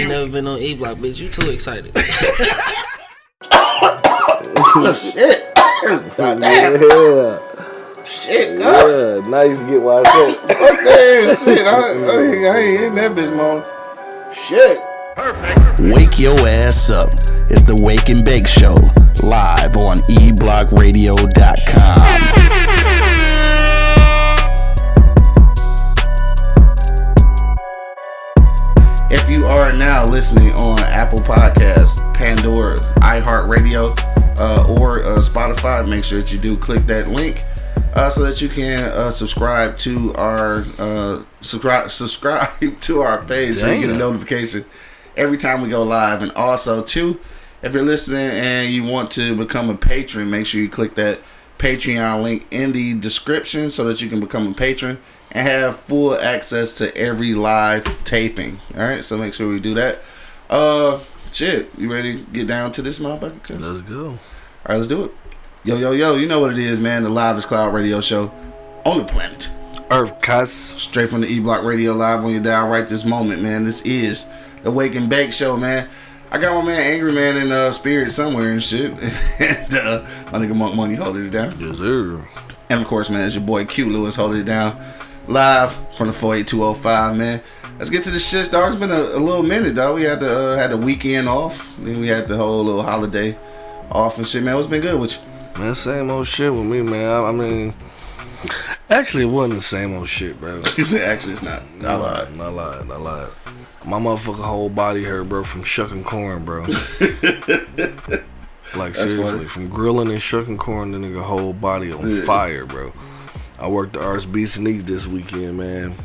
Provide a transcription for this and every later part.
ain't never been on E Block, bitch. You too excited. Shit. God damn. Yeah. Shit, God. Yeah. Now you get why I said. Fuck that shit. I, I, ain't- I ain't in that bitch, man. Shit. Perfect. Wake your ass up. It's the Wake and Bake Show, live on eblockradio.com. are now listening on Apple Podcasts, Pandora, iHeartRadio, uh, or uh, Spotify, make sure that you do click that link uh, so that you can uh, subscribe to our uh, subscribe subscribe to our page so you get a notification every time we go live. And also, too, if you're listening and you want to become a patron, make sure you click that Patreon link in the description so that you can become a patron and have full access to every live taping. All right, so make sure we do that. Uh, shit, you ready to get down to this motherfucker? cuz? Let's go. All right, let's do it. Yo, yo, yo, you know what it is, man. The Live is Cloud radio show on the planet. Earth cuss. Straight from the E Block Radio Live on your dial right this moment, man. This is the Wake and Bake Show, man. I got my man Angry Man in uh, spirit somewhere and shit. and uh, my nigga Monk Money holding it down. Yes, sir. And of course, man, it's your boy Q Lewis holding it down live from the 48205, man. Let's get to the shit, dog. It's been a, a little minute, dog. We had the uh, had the weekend off, then we had the whole little holiday off and shit, man. What's been good with you? Man, same old shit with me, man. I, I mean, actually, it wasn't the same old shit, bro. He said, actually, it's not. I lied. Not lied, not lied. My motherfucking whole body hurt, bro, from shucking corn, bro. like That's seriously, funny. from grilling and shucking corn, the nigga whole body on Yeah. fire, bro. I worked the and Eats this weekend, man.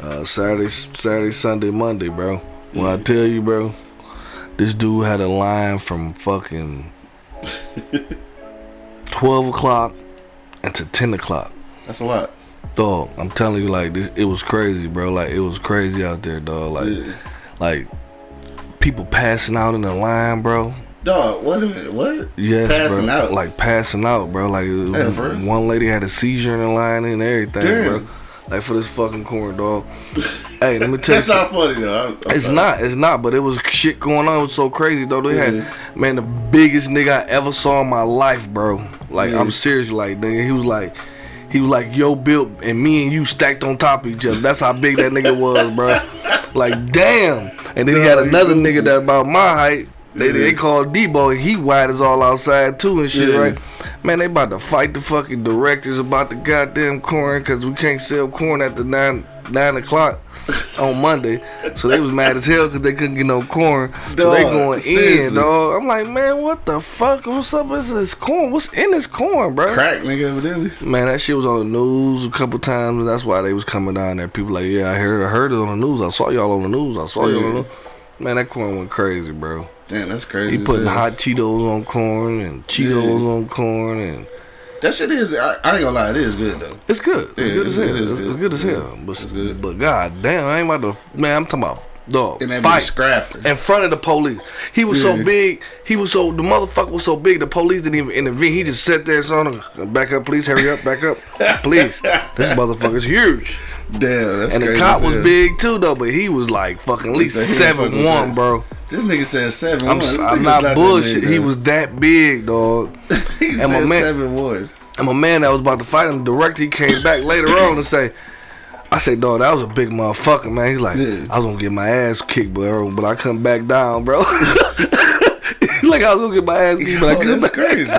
Uh, Saturday, Saturday, Sunday, Monday, bro. When I tell you, bro, this dude had a line from fucking twelve o'clock until ten o'clock. That's a lot. Dog, I'm telling you, like this, it was crazy, bro. Like it was crazy out there, dog. Like, Yeah. like people passing out in the line, bro. Dog, what minute. What? Yes, Passing bro. out. Like passing out, bro. Like was- Yeah, for real? one lady had a seizure in the line and everything, Damn. bro. Like for this fucking corn, dog. hey, let me tell you. That's not funny, though. I'm- I'm It's sorry. not, it's not, but it was shit going on. It was so crazy though. They Yeah. had man the biggest nigga I ever saw in my life, bro. Like Yeah. I'm serious, like nigga. He was like, he was like yo built and me and you stacked on top of each other. That's how big that nigga was, bro. Like damn. And then he had another nigga that about my height. They, Yeah. they called Debo and he wide as all outside too and shit, Yeah. right? Man, they about to fight the fucking directors about the goddamn corn because we can't sell corn at the nine nine o'clock on Monday. So they was mad as hell because they couldn't get no corn. so they going seriously. in, dog. I'm like, man, what the fuck? What's up with this corn? What's in this corn, bro? Crack, nigga, evidently. Man, that shit was on the news a couple times, and that's why they was coming down there. People like, yeah, I heard, I heard it on the news. I saw y'all on the news. I saw y'all on the news. Man, that corn went crazy, bro. Damn, that's crazy. He putting hot Cheetos on corn and Cheetos on corn, and That shit is. I, I ain't gonna lie, it is good though. it's good. It's Yeah, good as it hell. is It's, good. it's good as hell. But, it's good. but god damn, I ain't about to. Man, I'm talking about dog And fight in front of the police. He was so big. He was so the motherfucker was so big. The police didn't even intervene. He just sat there and him. Back up, please. Hurry up. Back up, please. This motherfucker's huge. Damn, that's crazy. And the cop was big too, though. But he was like fucking at least said he ain't fucking seven one, bro. This nigga said seven. I'm, one. I'm not bullshit. big, He was that big, dog. He and said my man- seven one. And my man that was about to fight him, the director, he came back later on to say, I said, dog, that was a big motherfucker, man. He's like, Yeah. I was gonna get my ass kicked, bro, but I come back down, bro. like I was gonna get my ass kicked, but oh, I couldn't that's back, crazy.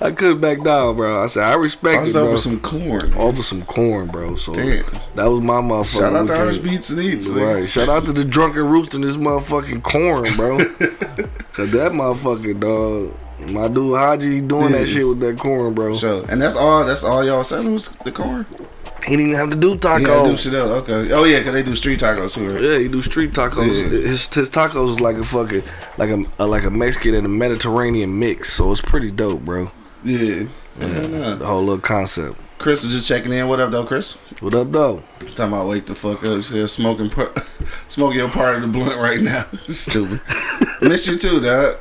I couldn't back down, bro. I said, I I respect was it, bro. over some corn. Over some corn, bro. So Damn. that was my motherfucker. Shout out to weekend. Arts Beats and Eats. nigga. Right. Shout out to the drunken rooster in this motherfucking corn, bro. Cause that motherfucking dog. My dude Haji doing that shit with that corn, bro. So, and that's all. That's all y'all selling was the corn. He didn't even have to do tacos. He had to do shit else. Okay. Oh yeah, cause they do street tacos too, right? Yeah, he do street tacos. Yeah. His, his tacos is like a fucking like a, a like a Mexican and a Mediterranean mix, so it's pretty dope, bro. Yeah. Yeah. The whole little concept. Chris is just checking in. What up, though, Chris? What up, though? Time I wake the fuck up. Said smoking, par- smoking your part of the blunt right now. Stupid. Miss you too, dog.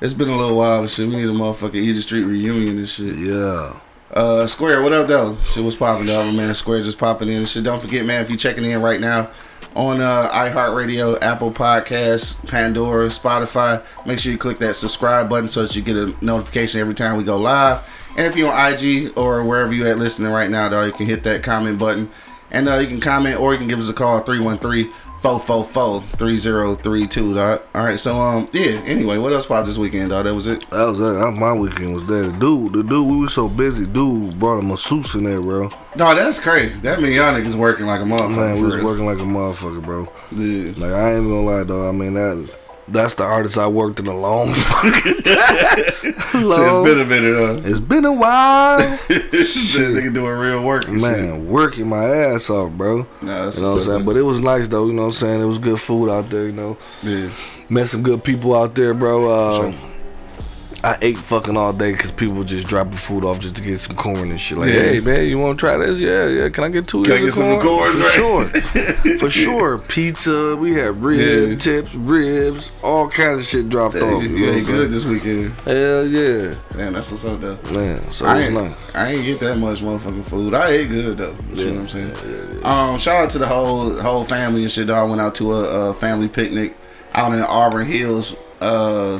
It's been a little while and shit. We need a motherfucking Easy Street reunion and shit. Yeah. Uh, Square, what up, though? Shit was popping. My man Square just popping in and shit. Don't forget, man, if you're checking in right now, on uh, iHeartRadio, Apple Podcasts, Pandora, Spotify. Make sure you click that subscribe button so that you get a notification every time we go live. And if you're on IG or wherever you at listening right now, though, you can hit that comment button. And uh, you can comment or you can give us a call 313 444 3032, dog. All right, so, um, yeah, anyway, what else popped this weekend, dog? That was it. That was it. That, my weekend was that. Dude, the dude, we were so busy. Dude brought a masseuse in there, bro. Dog, that's crazy. That mean y'all niggas working like a motherfucker. Man, we was real. working like a motherfucker, bro. Yeah. Like I ain't gonna lie, though. I mean that. That's the hardest I worked in a long. So it's been a minute, huh? It's been a while. That nigga doing real work and shit. Man, working my ass off, bro. Nah, that's You know what I'm saying? But it was nice though, you know what I'm saying? It was good food out there, you know. Yeah. Met some good people out there, bro. Uh. I ate fucking all day because people just dropping food off just to get some corn and shit. Like, Yeah. hey man, you want to try this? Yeah, yeah. Can I get two? Can I ears get of some corn, For right? sure, for sure. Pizza. We had rib Yeah. tips, ribs, all kinds of shit dropped Hey, off. you know what ain't good this weekend. Hell yeah, Man, that's what's up though. man. So I ain't, nice. I ain't get that much motherfucking food. I ate good though. You know what I'm saying? Yeah, yeah, Um, shout out to the whole whole family and shit. Dog. I went out to a, a family picnic out in Auburn Hills. Uh,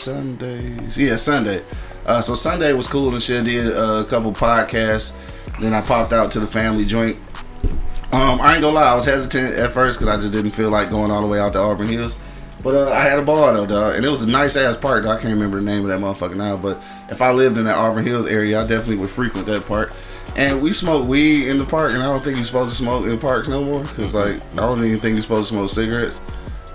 Sundays. Yeah, Sunday. Uh, so Sunday was cool and shit. Did uh, a couple podcasts. Then I popped out to the family joint. Um, I ain't gonna lie, I was hesitant at first because I just didn't feel like going all the way out to Auburn Hills. But uh, I had a ball though, dog, and it was a nice ass park. Dog. I can't remember the name of that motherfucker now, but if I lived in that Auburn Hills area, I definitely would frequent that park. And we smoked weed in the park, and I don't think you're supposed to smoke in parks no more, cause like I don't even think you're supposed to smoke cigarettes.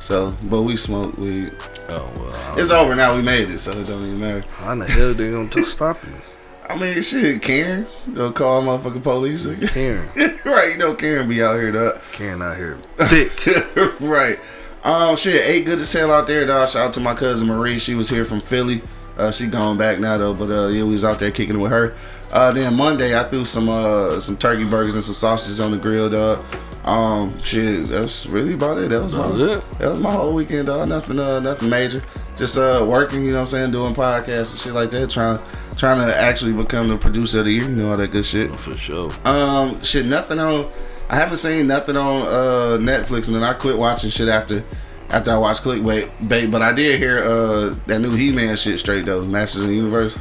So, but we smoked weed. Oh well, It's over now. We made it, so it don't even matter. how in the hell they gonna t- stop me? I mean, shit, Karen, they'll call motherfucking police. Karen, right, you know Karen be out here, dog. Karen out here thick. right. Um, shit, ate good to sell out there, dog. Shout out to my cousin Marie. She was here from Philly. Uh, she gone back now though, but uh, yeah, we was out there kicking it with her. Uh, then Monday, I threw some uh some turkey burgers and some sausages on the grill, dog. Um, shit, that's really about it. That was my was it? that was my whole weekend, dog. Nothing, uh, nothing major. Just uh, working, you know what I'm saying, doing podcasts and shit like that. Trying, trying to actually become the producer of the year. You know all that good shit. For sure. Um, shit, nothing on. I haven't seen nothing on uh Netflix, and then I quit watching shit after after I watched Clickbait. Bait, but I did hear uh that new He-Man shit straight though, Masters of the Universe.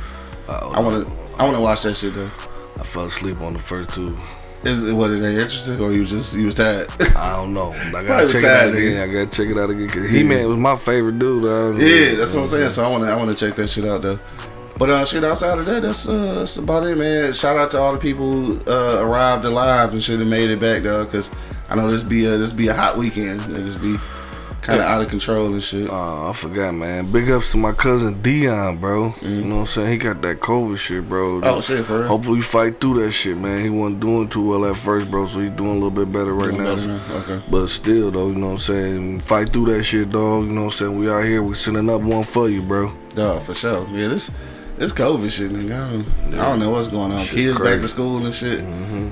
Oh, I wanna I wanna watch that shit though. I fell asleep on the first two. Is it what are they interested or you just you was tired? I don't know. I gotta check it out again. I gotta check it out again. Cause He Man was my favorite dude. yeah, that's what I'm saying. So I wanna I wanna check that shit out though. But uh, shit outside of that, that's uh, that's about it, man. Shout out to all the people who uh, arrived alive and should have made it back, though, because I know this be a this be a hot weekend. Niggas be kind of out of control and shit. Uh, I forgot, man. Big ups to my cousin Dion, bro. Mm-hmm. You know what I'm saying? He got that COVID shit, bro. Oh, shit, for real? Hopefully, fight through that shit, man. He wasn't doing too well at first, bro, so he's doing a little bit better right Doing now. better now? Okay. But still, though, you know what I'm saying? Fight through that shit, dog. You know what I'm saying? We out here, we sending up one for you, bro. Dog, for sure. Yeah, this this COVID shit, nigga. I don't, I don't know what's going on. Shit Kids back crazy. Mm-hmm. to school and shit.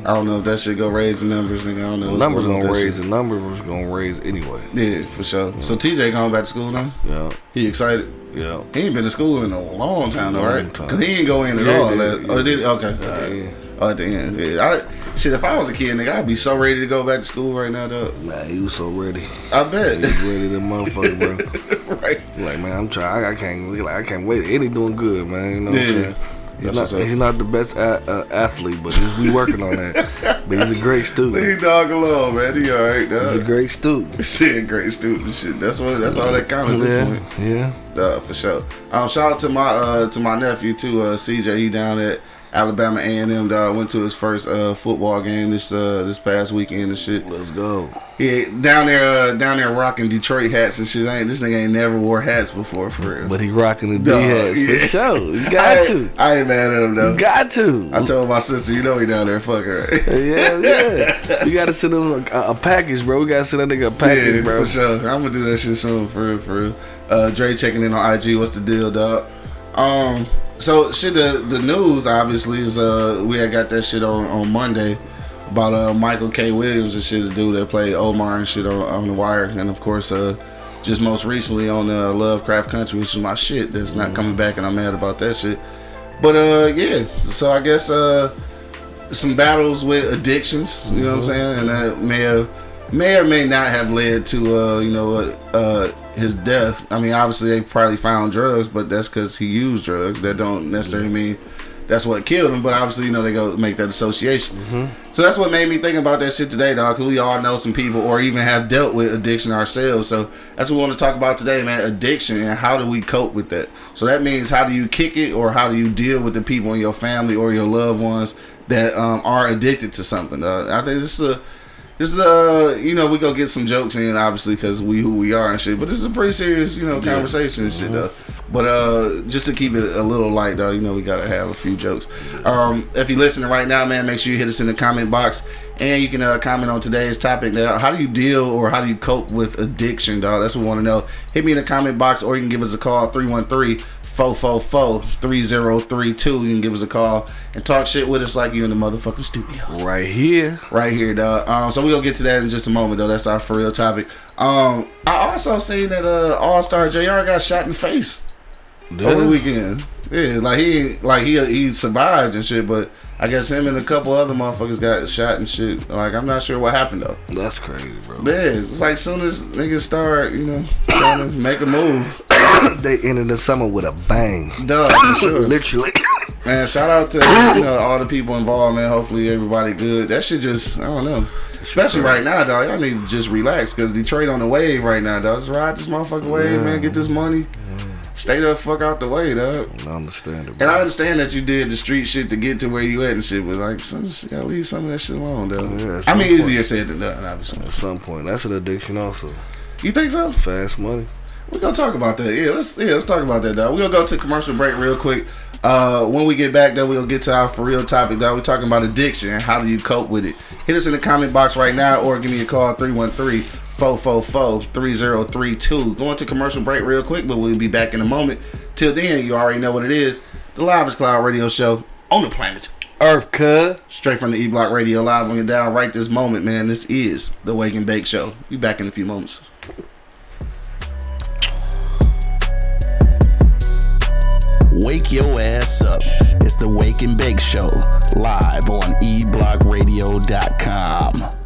I don't know if that shit go raise the numbers, nigga. I don't know. what's numbers going gonna raise, shit. the numbers was gonna raise anyway. Yeah, for sure. So TJ going back to school now? Yeah, He excited? yeah. He ain't been to school in a long time, though, right? time. Cause he ain't go in at Yeah, all. yeah, That- yeah. Oh, did he? Okay. At the alright. end. Oh, at the end. Yeah. I, shit, if I was a kid, nigga, I'd be so ready to go back to school right now, though. Nah, he was so ready. I bet. He was ready, to motherfucker, bro. right. Like man, I'm trying. I, I can't. Like I can't wait. He doing good, man. You know what Yeah. I'm saying? He's not, he's not the best a, uh, athlete, but he's, we working on that. But he's a great student. Leave dog alone, man. He alright, He's a great student. Shit, great student. Shit, that's what. That's all that this. Yeah, yeah. Uh, for sure. Um, shout out to my uh to my nephew too, uh CJ. He down at Alabama A and M. Dog went to his first uh football game this uh this past weekend and shit. Let's go. He down there uh, down there rocking Detroit hats and shit. I Ain't this nigga ain't never wore hats before for real. But he rocking the D Dog, hats yeah. for sure. You got ain't, to. I ain't mad at him though. You got to. I told my sister, you know he down there fucking right. yeah, yeah. You gotta send him a, a package, bro. We gotta send that nigga a package, yeah, bro. for sure. I'm gonna do that shit soon, for real, for real. Uh, Dre checking in on IG. What's the deal, dog? Um, so shit. The the news obviously is uh we had got that shit on on Monday about uh Michael K. Williams and shit. The dude that played Omar and shit on, on the Wire, and of course uh just most recently on uh, Lovecraft Country, which is my shit. That's not coming back, and I'm mad about that shit. But uh yeah, so I guess uh some battles with addictions, you know what I'm saying? And that may have may or may not have led to uh, you know uh, uh, his death. I mean, obviously they probably found drugs, but that's because he used drugs. That don't necessarily mean that's what killed him. But obviously, you know, they go make that association. So that's what made me think about that shit today, dog. Because we all know some people, or even have dealt with addiction ourselves. So that's what we want to talk about today, man. Addiction and how do we cope with that. So that means how do you kick it, or how do you deal with the people in your family or your loved ones that um, are addicted to something. Dog. I think this is a this is uh you know we go get some jokes in obviously because we who we are and shit but this is a pretty serious you know conversation and shit though. But uh just to keep it a little light though you know we gotta have a few jokes. Um if you're listening right now man make sure you hit us in the comment box and you can uh, comment on today's topic. Now how do you deal or how do you cope with addiction dog that's what we want to know. Hit me in the comment box or you can give us a call 313 444-3032 you can give us a call and talk shit with us like you in the motherfucking studio Right here. right here, dog. Um, so we gonna get to that in just a moment, though. That's our for real topic. Um, I also seen that uh, All Star Jr. got shot in the face over the weekend. Yeah, like he like he he survived and shit, but I guess him and a couple other motherfuckers got shot and shit. Like I'm not sure what happened though. That's crazy, bro. Man, it's like soon as niggas start, you know, trying to make a move, they ended the summer with a bang. dog. For sure. Literally. Man, shout out to you know all the people involved, man. Hopefully everybody good. That shit just I don't know. Especially right now, dog. Y'all need to just relax because Detroit on the wave right now, dog. Just ride this motherfucking wave, man. Get this money. Stay the fuck out the way, dog. I understand it, And I understand that you did the street shit to get to where you at and shit, but like, some shit, gotta leave some of that shit alone, though. Yeah, I mean, some easier said than done, obviously. At some point, that's an addiction also. You think so? Fast money. We gonna talk about that. Yeah, let's yeah, let's talk about that, dog. We gonna go to commercial break real quick. Uh, when we get back, though, we'll get to our for real topic, dog. We're talking about addiction and how do you cope with it. Hit us in the comment box right now, or give me a call 313 444 3032. Going to commercial break real quick, but we'll be back in a moment. Till then, you already know what it is. The Live is Cloud Radio Show on the planet. Earth, cuz. Straight from the E Block Radio Live on your dial right this moment, man. This is the Wake and Bake Show. Be back in a few moments. Wake your ass up. It's the Wake and Bake Show, live on eblockradio.com.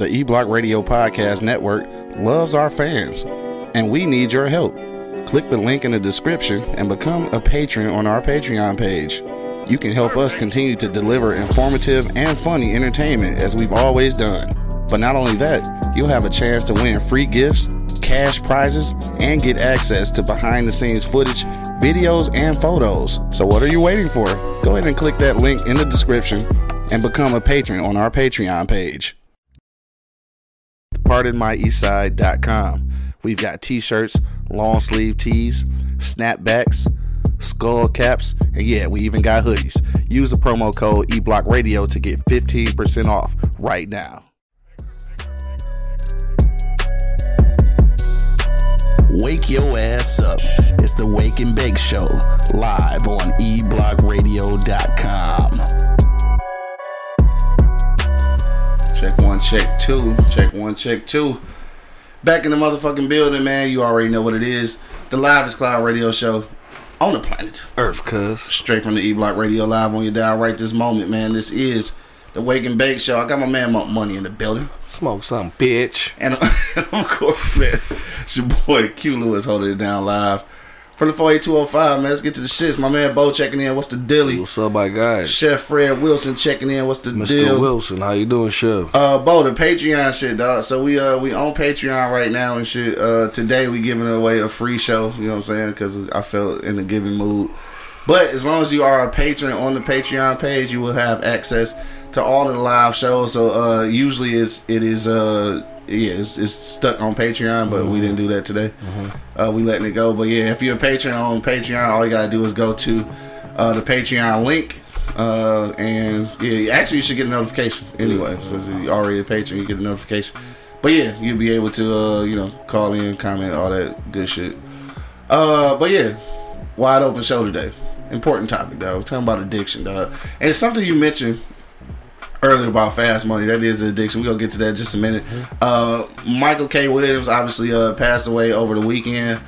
The E Block Radio Podcast Network loves our fans, and we need your help. Click the link in the description and become a patron on our Patreon page. You can help us continue to deliver informative and funny entertainment as we've always done. But not only that, you'll have a chance to win free gifts, cash prizes, and get access to behind the scenes footage, videos, and photos. So, what are you waiting for? Go ahead and click that link in the description and become a patron on our Patreon page pardonmyeastside.com. We've got t-shirts, long sleeve tees, snapbacks, skull caps, and yeah, we even got hoodies. Use the promo code eblockradio to get 15% off right now. Wake your ass up. It's the Wake and Bake Show, live on eblockradio.com. Check one, check two, check one, check two. Back in the motherfucking building, man. You already know what it is. The Live is Cloud Radio Show on the planet. Earth, cuz. Straight from the E Block Radio Live on your dial right this moment, man. This is the Wake and Bake Show. I got my man Monk Money in the building. Smoke some, bitch. And of course, man, it's your boy Q Lewis holding it down live. From the 48205, man, let's get to the shits. My man Bo checking in. What's the dilly? What's up, my guys? Chef Fred Wilson checking in. What's the Mr. deal? Wilson, how you doing, Chef? Uh, Bo, the Patreon shit, dog. So we uh we on Patreon right now and shit. Uh, today we giving away a free show. You know what I'm saying? Because I felt in a giving mood. But as long as you are a patron on the Patreon page, you will have access to all the live shows. So uh, usually it's it is uh yeah it's, it's stuck on Patreon, but we didn't do that today. Uh, we letting it go. But yeah, if you're a patron on Patreon, all you gotta do is go to uh, the Patreon link. Uh, and yeah, actually you should get a notification anyway. Since you're already a patron, you get a notification. But yeah, you'll be able to uh, you know call in, comment, all that good shit. Uh, but yeah, wide open show today. Important topic, though. We're talking about addiction, dog. And something you mentioned earlier about fast money. That is an addiction. We're gonna get to that just a minute. Uh, Michael K. Williams obviously uh, passed away over the weekend.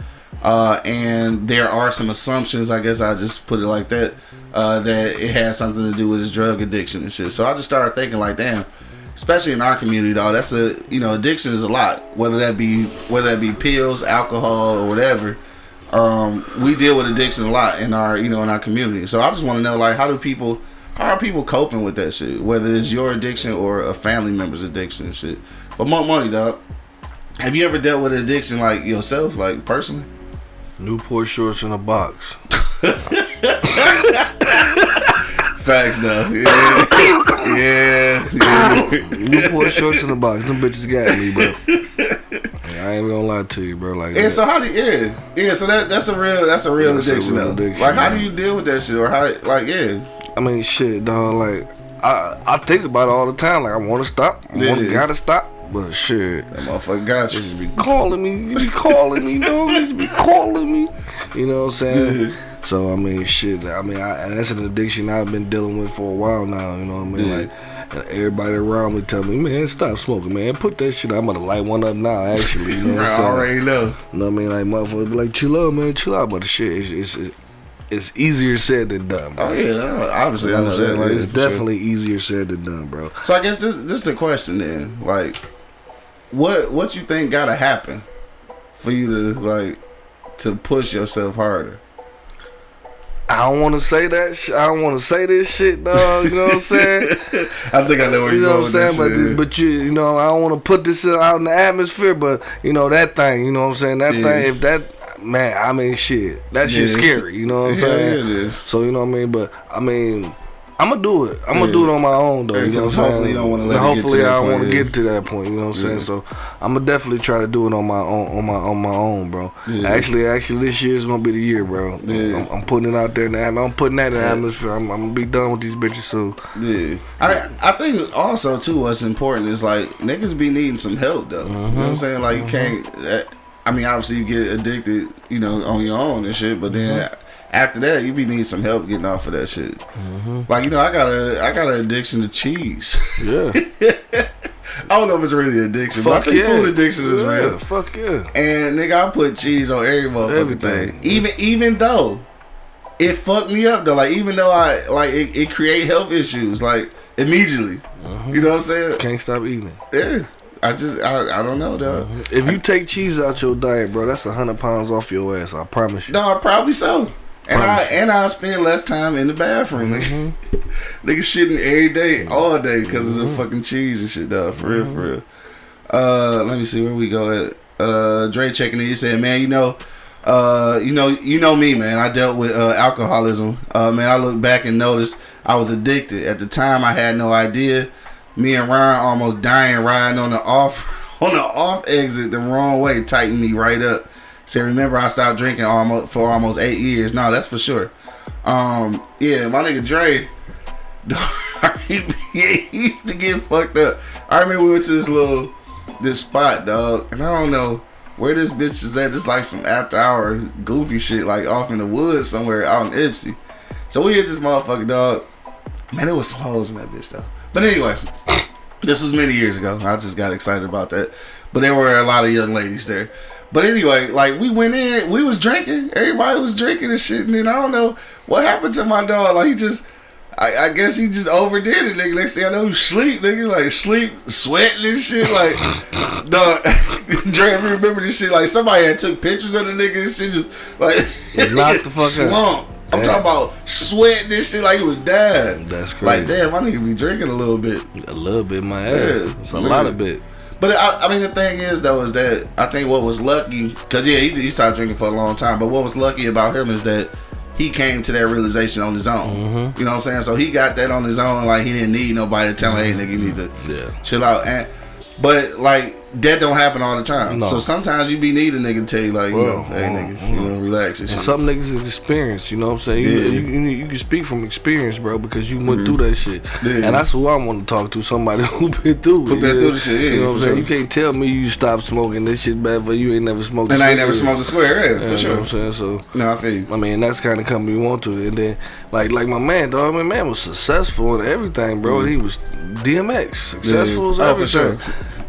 Uh, and there are some assumptions, I guess I just put it like that, uh, that it has something to do with his drug addiction and shit. So I just started thinking like, damn, especially in our community, dog. That's a you know, addiction is a lot. Whether that be whether that be pills, alcohol, or whatever. Um, we deal with addiction a lot in our you know in our community. So I just want to know like how do people how are people coping with that shit? Whether it's your addiction or a family member's addiction and shit. But more money, dog. Have you ever dealt with addiction like yourself, like personally? Newport shorts in a box. Facts, though. Yeah, yeah. yeah. Newport shorts in a box. Them bitches got me, bro. Yeah, I ain't gonna lie to you, bro. Like, And so how do yeah yeah so that that's a real that's a real That's a addiction real though. addiction, like how do you deal with that shit or how like yeah I mean, shit, dog. Like, I I think about it all the time. Like, I want to stop. I want to Yeah. gotta stop. But shit, that motherfucker got you. just be calling me. You be calling me, dog. Just be calling me. You know what I'm saying? Yeah. So I mean, shit. I mean, I, that's an addiction I've been dealing with for a while now. You know what I mean? Yeah. Like, and everybody around me tell me, man, stop smoking, man. Put that shit. out. I'm gonna light one up now. Actually, you know what I I'm saying? already know. You know what I mean? Like motherfuckers be like, chill out, man, chill out. But the shit, it's it's, it's, it's easier said than done. Bro. Oh yeah, obviously You I know know I'm saying? that. Like, yeah, it's for sure. definitely easier said than done, bro. So I guess this this is the question then. Like, what what you think gotta happen for you to like to push yourself harder? I don't want to say that. Sh- I don't want to say this shit, dog. You know what I'm saying? I think I know where You you're know what I'm saying? But shit. but you you know I don't want to put this out in the atmosphere, but you know that thing. You know what I'm saying? That Yeah. thing. If that man, I mean shit. That shit's Yeah. scary. You know what I'm Yeah, saying? yeah, it is. So you know what I mean? But I mean. I'm gonna do it. I'm gonna do it on my own though. Yeah, You know what I'm hopefully saying? don't wanna let And get to hopefully I don't want to get to that point. You know what I'm saying? So I'm gonna definitely try to do it on my own, on my on my own, bro. Yeah. Actually, actually, this year is gonna be the year, bro. Yeah. I'm, I'm putting it out there in the atmosphere. I'm putting that in the atmosphere. I'm, I'm gonna be done with these bitches soon. Yeah, I I think also too what's important is like niggas be needing some help though. You know what I'm saying? Like you can't. uh, I mean, obviously you get addicted, you know, on your own and shit. But then mm-hmm. after that, you be needing some help getting off of that shit. Mm-hmm. Like you know, I got a I got an addiction to cheese. Yeah. I don't know if it's really addiction, but I think yeah. food addictions is yeah, real. Fuck yeah. And nigga, I put cheese on every motherfucking Everything. thing. Even even though it fucked me up though. Like even though I like it, it create health issues like immediately. Mm-hmm. You know what I'm saying? Can't stop eating. Yeah. I just I, I don't know though. If you take cheese out your diet, bro, that's a hundred pounds off your ass. I promise you. No, probably so. And I Promise you. and I spend less time in the bathroom. Nigga, nigga shitting every day, all day because of the fucking cheese and shit, though. For real, for real. Uh, let me see where we go at. Uh, Dre checking in. He said, "Man, you know, uh, you know, you know me, man. I dealt with uh, alcoholism. Uh, man, I look back and noticed I was addicted. At the time, I had no idea. Me and Ryan almost dying riding on the off on the off exit the wrong way, tightened me right up. Say, remember, I stopped drinking almost for almost eight years. No, that's for sure. Um, yeah, my nigga Dre, he, used to get fucked up. I remember we went to this little this spot, dog, and I don't know where this bitch is at. It's like some after hour goofy shit, like off in the woods somewhere out in Ypsi. So we hit this motherfucker, dog. Man, it was some hoes in that bitch, though. But anyway, this was many years ago. I just got excited about that. But there were a lot of young ladies there. But anyway, like we went in, we was drinking. Everybody was drinking and shit. And then I don't know what happened to my dog. Like he just, I, I guess he just overdid it. Nigga, next thing I know, he sleep. Nigga, like sleep, sweating and shit. Like, dog, Dre, remember this shit? Like somebody had took pictures of the nigga and shit. Just like Knocked the fuck slump. I'm Damn. talking about sweating this shit like he was dying. That's crazy. Like, damn, my nigga be drinking a little bit. A little bit, my ass. Yeah, it's a lot of bit. But I, I mean, the thing is, though, is that I think what was lucky, because yeah, he, he stopped drinking for a long time. But what was lucky about him is that he came to that realization on his own. Mm-hmm. You know what I'm saying? So he got that on his own. Like he didn't need nobody to tell him, hey, nigga, you need to Yeah. chill out. And but like that don't happen all the time. No. So sometimes you be needing a nigga to tell you, like, you Well, know, hey, nigga, you know, relax and And some niggas is experience, you know what I'm saying? You, Yeah. you, you, you can speak from experience, bro, because you went mm-hmm. through that shit. Yeah. And that's who I want to talk to, somebody who been through. Who been yeah. through the shit, yeah, You know what I'm saying? sure. You can't tell me you stopped smoking. This shit bad for you. You ain't never smoked. And I ain't never smoked a square, yeah, for You know sure. what I'm saying? So. No, I feel you. I mean, that's the kind of company we want to. And then, like, like my man, dog. My man was successful and everything, bro. Mm-hmm. He was DMX, successful as. Oh, for sure.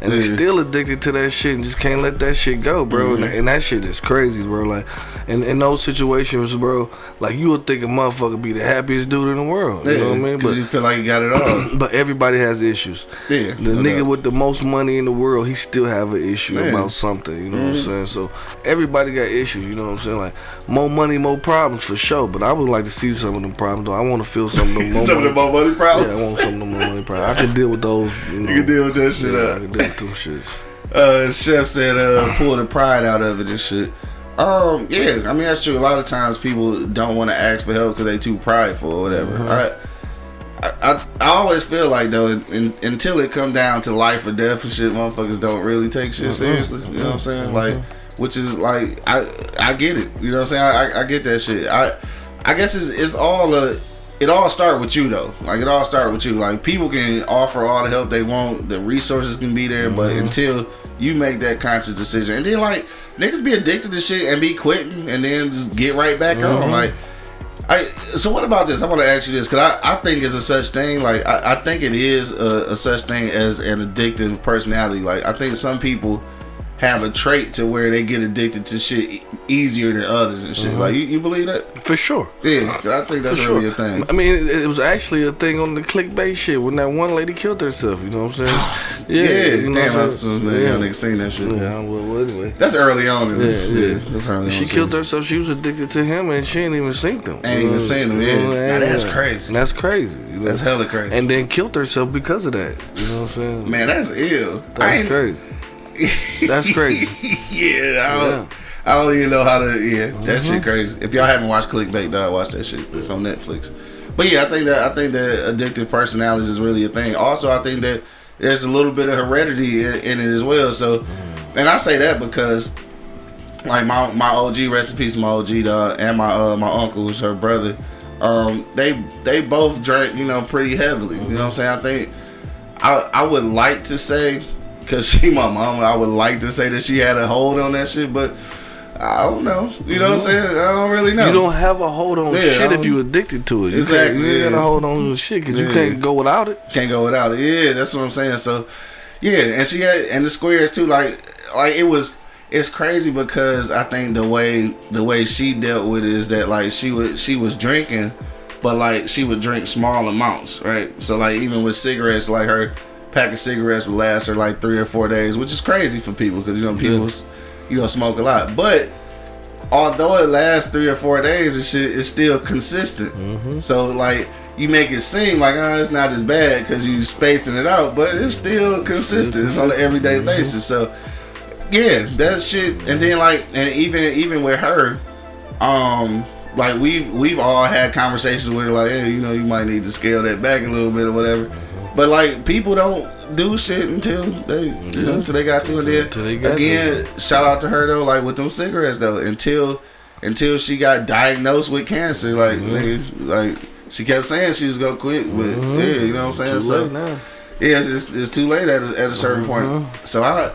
And they still addicted to that shit and just can't let that shit go, bro. Mm-hmm. And, and that shit is crazy, bro. Like, in, in those situations, bro, like you would think a motherfucker be the happiest dude in the world. You know what I mean? But you feel like you got it all. but everybody has issues. Yeah, The no nigga doubt. with the most money in the world, he still have an issue Yeah. Mm-hmm. about something. You know what I'm saying? So everybody got issues. You know what I'm saying? Like more money, more problems for sure. But I would like to see some of them problems. Though I want to feel some of them more. Some of money. the more money problems. Yeah. I want some of them more money problems. I can deal with those. You, know. You can deal with that shit Yeah, up. I can deal with them shit. uh, chef said uh, pull the pride out of it and shit. Um, yeah, I mean that's true. A lot of times people don't want to ask for help because they too prideful or whatever. I, I, I, I always feel like though, in, in, until it come down to life or death and shit, motherfuckers don't really take shit seriously. You know what I'm saying? Like, which is like, I, I get it. You know what I'm saying? I, I, I get that shit. I, I guess it's, it's all a. It all start with you though. Like it all start with you. Like people can offer all the help they want, the resources can be there, but mm-hmm. until you make that conscious decision, and then like niggas be addicted to shit and be quitting, and then just get right back on. Mm-hmm. Like, I. So what about this? I want to ask you this because I, I think it's a such thing. Like I, I think it is a, a such thing as an addictive personality. Like I think some people have a trait to where they get addicted to shit easier than others and shit. Mm-hmm. Like you, you believe that? For sure. Yeah, I think that's For really sure. a thing. I mean, it, it was actually a thing on the clickbait shit when that one lady killed herself. You know what I'm saying? Yeah, you know damn, I I'm was, saying? yeah. yeah. nigga seen that shit. Yeah, well, well, anyway. That's early on in Yeah, this. yeah. Yeah, that's early on. She killed series. herself. She was addicted to him, and she ain't even seen them. Ain't even seen them, yeah. Now that's crazy. And that's crazy. You know? That's hella crazy. And then killed herself because of that. You know what I'm saying? Man, that's ill. That's crazy. That's crazy. yeah, I don't, Yeah. Mm-hmm. I don't even know how to. Yeah, that shit crazy. If y'all haven't watched Clickbait, dog, watch that shit. It's on Netflix. But yeah, I think that I think that addictive personalities is really a thing. Also, I think that there's a little bit of heredity in, in it as well. So, and I say that because. Like my my OG recipe, my OG dog, and my uh my uncle who's her brother, um they they both drank you know pretty heavily. You know what I'm saying? I think I I would like to say because she my mama, I would like to say that she had a hold on that shit, but I don't know. You know what I'm saying? I don't really know. You don't have a hold on Yeah, shit if you addicted to it. You Exactly, Can't, you got yeah. a hold on shit because you can't go without it. can't go without it. Yeah, that's what I'm saying. So, yeah, and she had and the squares too. Like, like it was. It's crazy because I think the way the way she dealt with it is that like she would she was drinking, but like she would drink small amounts, right? So like even with cigarettes, like her pack of cigarettes would last her like three or four days, which is crazy for people because you know people you know smoke a lot, but although it lasts three or four days and shit, it's still consistent. Mm-hmm. So like you make it seem like oh, it's not as bad because you spacing it out, but it's still consistent. It's on an everyday mm-hmm. basis. So yeah, that shit. And then like, and even even with her, um, like we've we've all had conversations with her, like, hey, you know, you might need to scale that back a little bit or whatever. But like, people don't do shit until they, you know, until they got to. And then got again, shout out to her though, like with them cigarettes though, until until she got diagnosed with cancer, like nigga, like. She kept saying she was gonna quit, but yeah, you know what I'm saying. So now. yeah, it's, it's, it's too late at a, at a certain point. So I,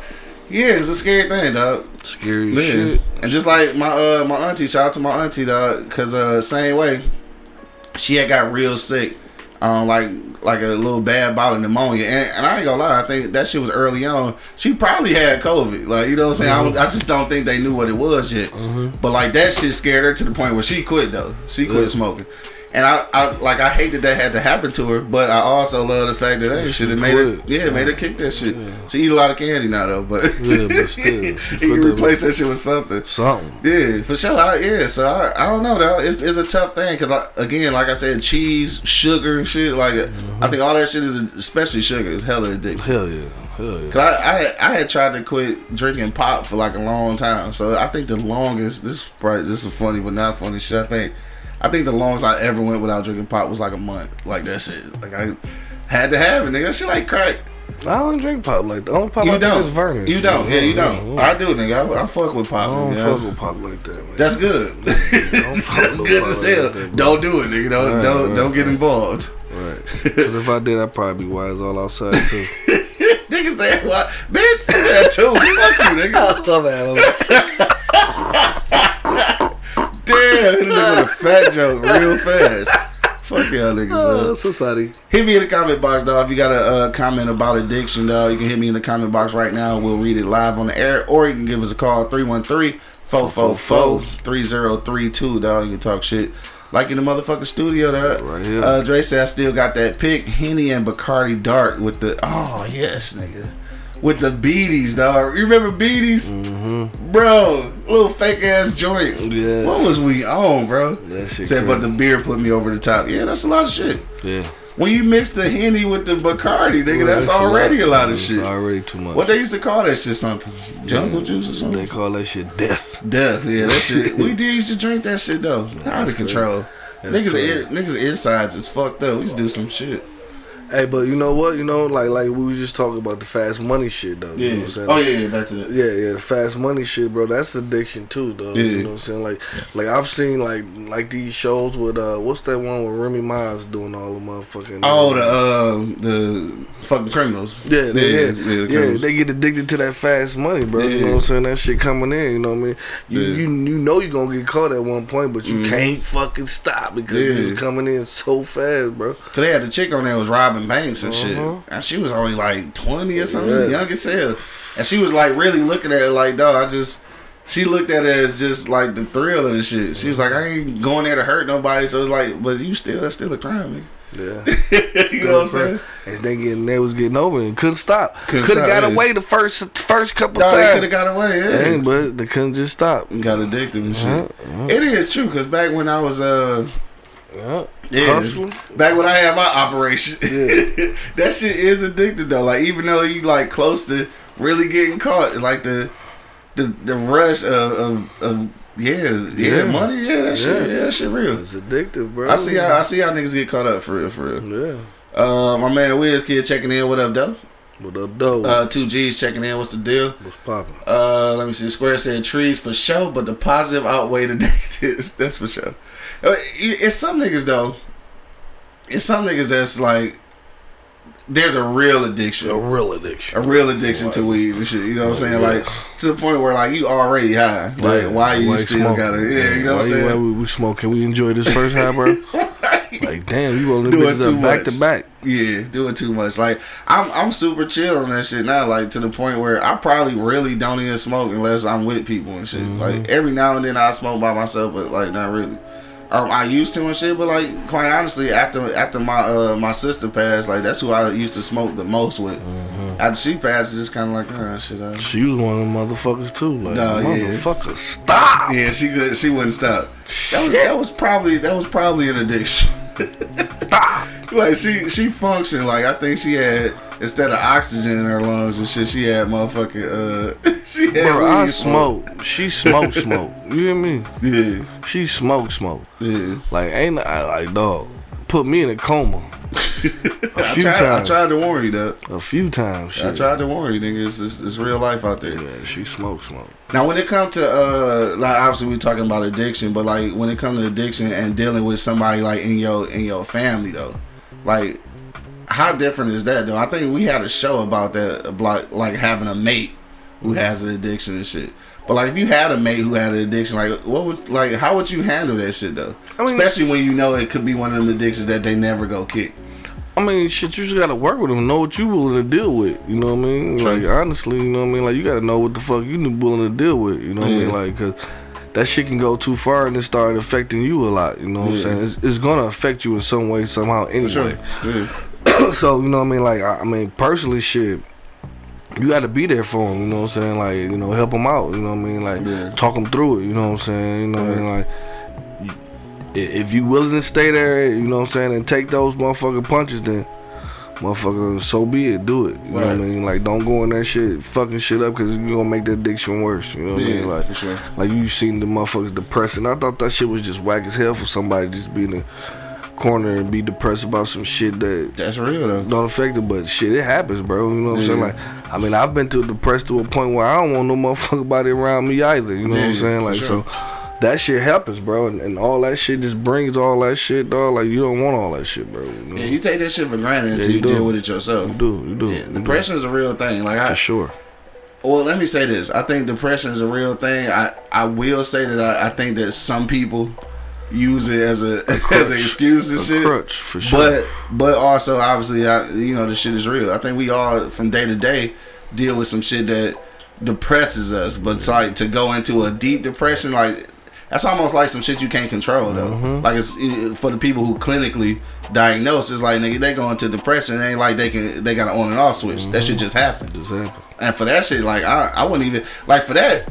yeah, it's a scary thing, dog. Scary Yeah. shit. And just like my uh my auntie, shout out to my auntie, dog, cause uh same way, she had got real sick, um like like a little bad bout of pneumonia, and, and I ain't gonna lie, I think that shit was early on. She probably had COVID, like you know what I'm saying. I, don't- I just don't think they knew what it was yet. But like that shit scared her to the point where she quit though. She quit Yeah. smoking. And I, I like I hate that that had to happen to her, but I also love the fact that hey, should have made her yeah, made her kick that shit. She eat a lot of candy now though, but Yeah, but still, you she that- replace that shit with something. Something. Yeah, for sure. I, yeah, so I, I don't know though. It's, it's a tough thing because again, like I said, cheese, sugar, and shit. Like I mm-hmm. think all that shit is, especially sugar, is hella addictive. Hell yeah. Hell yeah. Cause I, I had- I had tried to quit drinking pop for like a long time. So I think the longest this is probably this is funny but not funny shit. I think I think the longest I ever went without drinking pop was like a month. Like that's it. Like I had to have it, nigga. That shit like crack. I don't drink pop like that. I don't pop You like that is don't. Vernon. You don't. Yeah, you don't. I do, nigga. I, I fuck with I pop. don't nigga. fuck with pop like that, man. That's good. don't That's good pop as like hell. that, don't do it, nigga. Don't Right, don't right, don't get right. involved. right. Because if I did, I'd probably be wise all outside too. nigga said what? Bitch, you said two. Fuck you, nigga. Damn, hit a nigga with a fat joke real fast. Fuck y'all niggas, Oh, man. society. Hit me in the comment box, dog. If you got a uh, comment about addiction, dog, you can hit me in the comment box right now. We'll read it live on the air, or you can give us a call 313 444 3032, dog. You can talk shit like in the motherfucking studio, dog. Right here. Uh, Dre said I still got that pick, Henny and Bacardi Dark with the, oh, yes, nigga. With the beaties, dog. You remember beaties? Mm-hmm. Bro, little fake ass joints. Yeah. What was we on, bro? That shit Said, but the beer put me over the top. Yeah, that's a lot of shit. Yeah. When you mix the Henny with the Bacardi, nigga, that's that shit already a up. lot of shit. Already too much. What they used to call that shit something? Jungle juice or something? They call that shit death. Death, yeah, that shit. We did used to drink that shit though. Out of control. Niggas, in, niggas insides is fucked up. We used to do some shit. Hey, but you know what? You know, like like we was just talking about the fast money shit though. You know what I'm saying? Oh yeah, yeah. Back to that. Yeah, yeah, the fast money shit, bro. That's addiction too, though. Yeah. You know what I'm saying? Like, like I've seen like like these shows with uh, what's that one with Remy Miles doing all the motherfucking. Oh, the uh the fucking criminals. Yeah, they, yeah, yeah, the yeah, they get addicted to that fast money, bro. You know what I'm saying? That shit coming in, you know what I mean? You Yeah. you, you know you're gonna get caught at one point, but you Mhm. can't fucking stop because Yeah. it's coming in so fast, bro. Cause they had the chick on there was Robin Banks and shit, Uh-huh. and she was only like twenty or something, Yeah. young as hell, and she was like really looking at it like, dog, I just. She looked at it as just like the thrill of the shit. She was like, I ain't going there to hurt nobody. So it's like, but you still, that's still a crime, Yeah. you know what I'm saying? As they getting, they was getting over and couldn't stop. Couldn't have got yeah. away the first first couple Dog, they could have got away, yeah. Dang, but they couldn't just stop. Got addicted and shit. Uh-huh, It is true, cause back when I was uh Yeah. Yeah. Hustling. Back when I had my operation, Yeah. that shit is addictive though. Like even though you like close to really getting caught, like the the the rush of of, of yeah, yeah Yeah. money yeah that shit Yeah. yeah that shit real. It's addictive, bro. I see how I see how niggas get caught up for real for real. Yeah. Uh, my man Wiz kid checking in. What up, though? What up, though? Uh, two G's checking in. What's the deal? What's poppin'? Uh, let me see. Square said trees for sure, but the positive outweigh the negatives. That's for sure. Uh, It's some niggas though. It's some niggas that's like, there's a real addiction, A real addiction. a real addiction to weed and shit. You know what I'm saying? Like to the point where like you already high. Like Yeah. why you still smoke? gotta? Yeah, you know Why what I'm why saying? we, we smoke? Can we enjoy this first high, bro? like, damn, you rolling Doing too up back much. to back. Yeah, doing too much. Like I'm, I'm super chill on that shit now. Like to the point where I probably really don't even smoke unless I'm with people and shit. Mm-hmm. Like every now and then I smoke by myself, but like not really. Um, I used to and shit, but like quite honestly, after after my uh my sister passed, like that's who I used to smoke the most with. Mm-hmm. After she passed, it's just kind of like, oh shit. Uh, She was one of them motherfuckers too. Like, yeah. motherfucker, stop. yeah, she could, she wouldn't stop. That was that was probably that was probably an addiction. like she she functioned like I think she had instead of oxygen in her lungs and shit, she had motherfucking uh she had Bro, I smoke. smoke. She smoke, smoke. You hear me? Yeah, She smoke, smoke. yeah. Like, ain't I like dog? Put me in a coma. A I few tried, I tried to warn you that. A few times. Shit. I tried to warn you, nigga. It's, it's, it's real life out there. Yeah, she smoke, smoke. Now, when it comes to uh, like obviously we're talking about addiction, but like when it comes to addiction and dealing with somebody like in your in your family though, like how different is that though? I think we had a show about that, about like having a mate who has an addiction and shit. But like if you had a mate who had an addiction, like what would like how would you handle that shit though? I mean- Especially when you know it could be one of them addictions that they never go kick. I mean, shit, you just gotta work with them, know what you willing to deal with. You know what I mean? True. Like, honestly, you know what I mean? Like, you gotta know what the fuck you willing to deal with. You know what I mean? Like, cause that shit can go too far and it start affecting you a lot. You know what Yeah. I'm saying? It's, it's gonna affect you in some way, somehow, anyway. Yeah. so, you know what I mean? Like, I, I mean, personally, shit. You got to be there for them, you know what I'm saying? Like, you know, help them out, you know what I mean? Like, Yeah. talk them through it, you know what I'm saying? You know what I mean? Like, if you willing to stay there, you know what I'm saying, and take those motherfucking punches, then motherfucker, so be it, do it. You know what I mean? Like, don't go in that shit, fucking shit up, because you're gonna make the addiction worse. You know what I mean? Like, for sure. like you seen the motherfuckers depressing. I thought that shit was just whack as hell for somebody just be in the corner and be depressed about some shit that That's real though. don't affect it, but shit, it happens, bro. You know what I'm saying? Like, I mean, I've been too depressed to a point where I don't want no motherfucker body around me either. You know what I'm saying? Like, sure. so that shit happens, bro, and, and all that shit just brings all that shit, dog. Like, you don't want all that shit, bro. You, know? Yeah, you take that shit for granted until you you, do. deal with it yourself. You do, you do. Yeah, you do. depression is a real thing. Like I, for sure. Well, let me say this. I think depression is a real thing. I, I will say that I, I think that some people use it as a, as an excuse and A shit. crutch, for sure. But but also obviously, I, you know, the shit is real. I think we all from day to day deal with some shit that depresses us. But it's like to go into a deep depression, like that's almost like some shit you can't control though. Mm-hmm. Like it's it- for the people who clinically diagnose, it's like nigga they go into depression. It ain't like they can they got an on and off switch. That Mm-hmm. shit just happened. Just happened. And for that shit, like I, I wouldn't even like for that.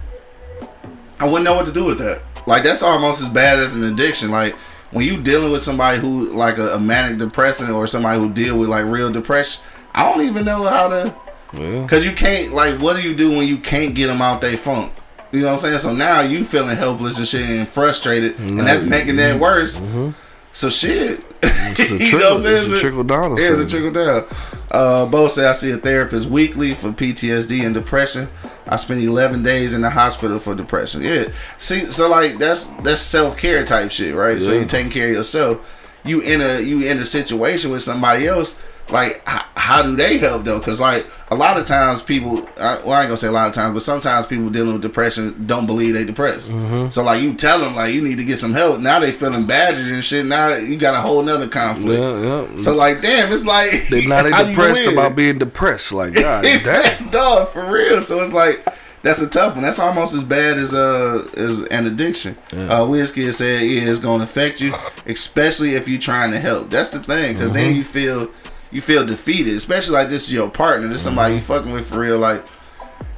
I wouldn't know what to do with that. Like that's almost as bad as an addiction. Like when you dealing with somebody who like a, a manic depressant or somebody who deal with like real depression, I don't even know how to. Yeah. Cause you can't like, what do you do when you can't get them out they funk? You know what I'm saying? So now you feeling helpless and shit and frustrated, and that's making that worse. Mm-hmm. So shit, It's a You trickle, know what I'm saying? it's a trickle down. yeah, it's a trickle down. Uh, Bo said I see a therapist weekly for PTSD and depression. I spent 11 days in the hospital for depression. Yeah, see, so like that's that's self care type shit, right? So you're taking care of yourself. You in a you in a situation with somebody else. Like, h- how do they help though? Because like a lot of times people, I, well, I ain't gonna say a lot of times, but sometimes people dealing with depression don't believe they depressed. Mm-hmm. So like you tell them like you need to get some help. Now they feeling badgered and shit. Now you got a whole nother conflict. Yeah, yeah. So like, damn, it's like They now they depressed about being depressed. Like God damn. dog for real. So it's like that's a tough one. That's almost as bad as uh as an addiction. Uh, Whiskey said yeah, it's gonna affect you, especially if you're trying to help. That's the thing, because then Mm-hmm. you feel you feel defeated, especially like this is your partner, this is somebody you Mm-hmm. fucking with for real. Like,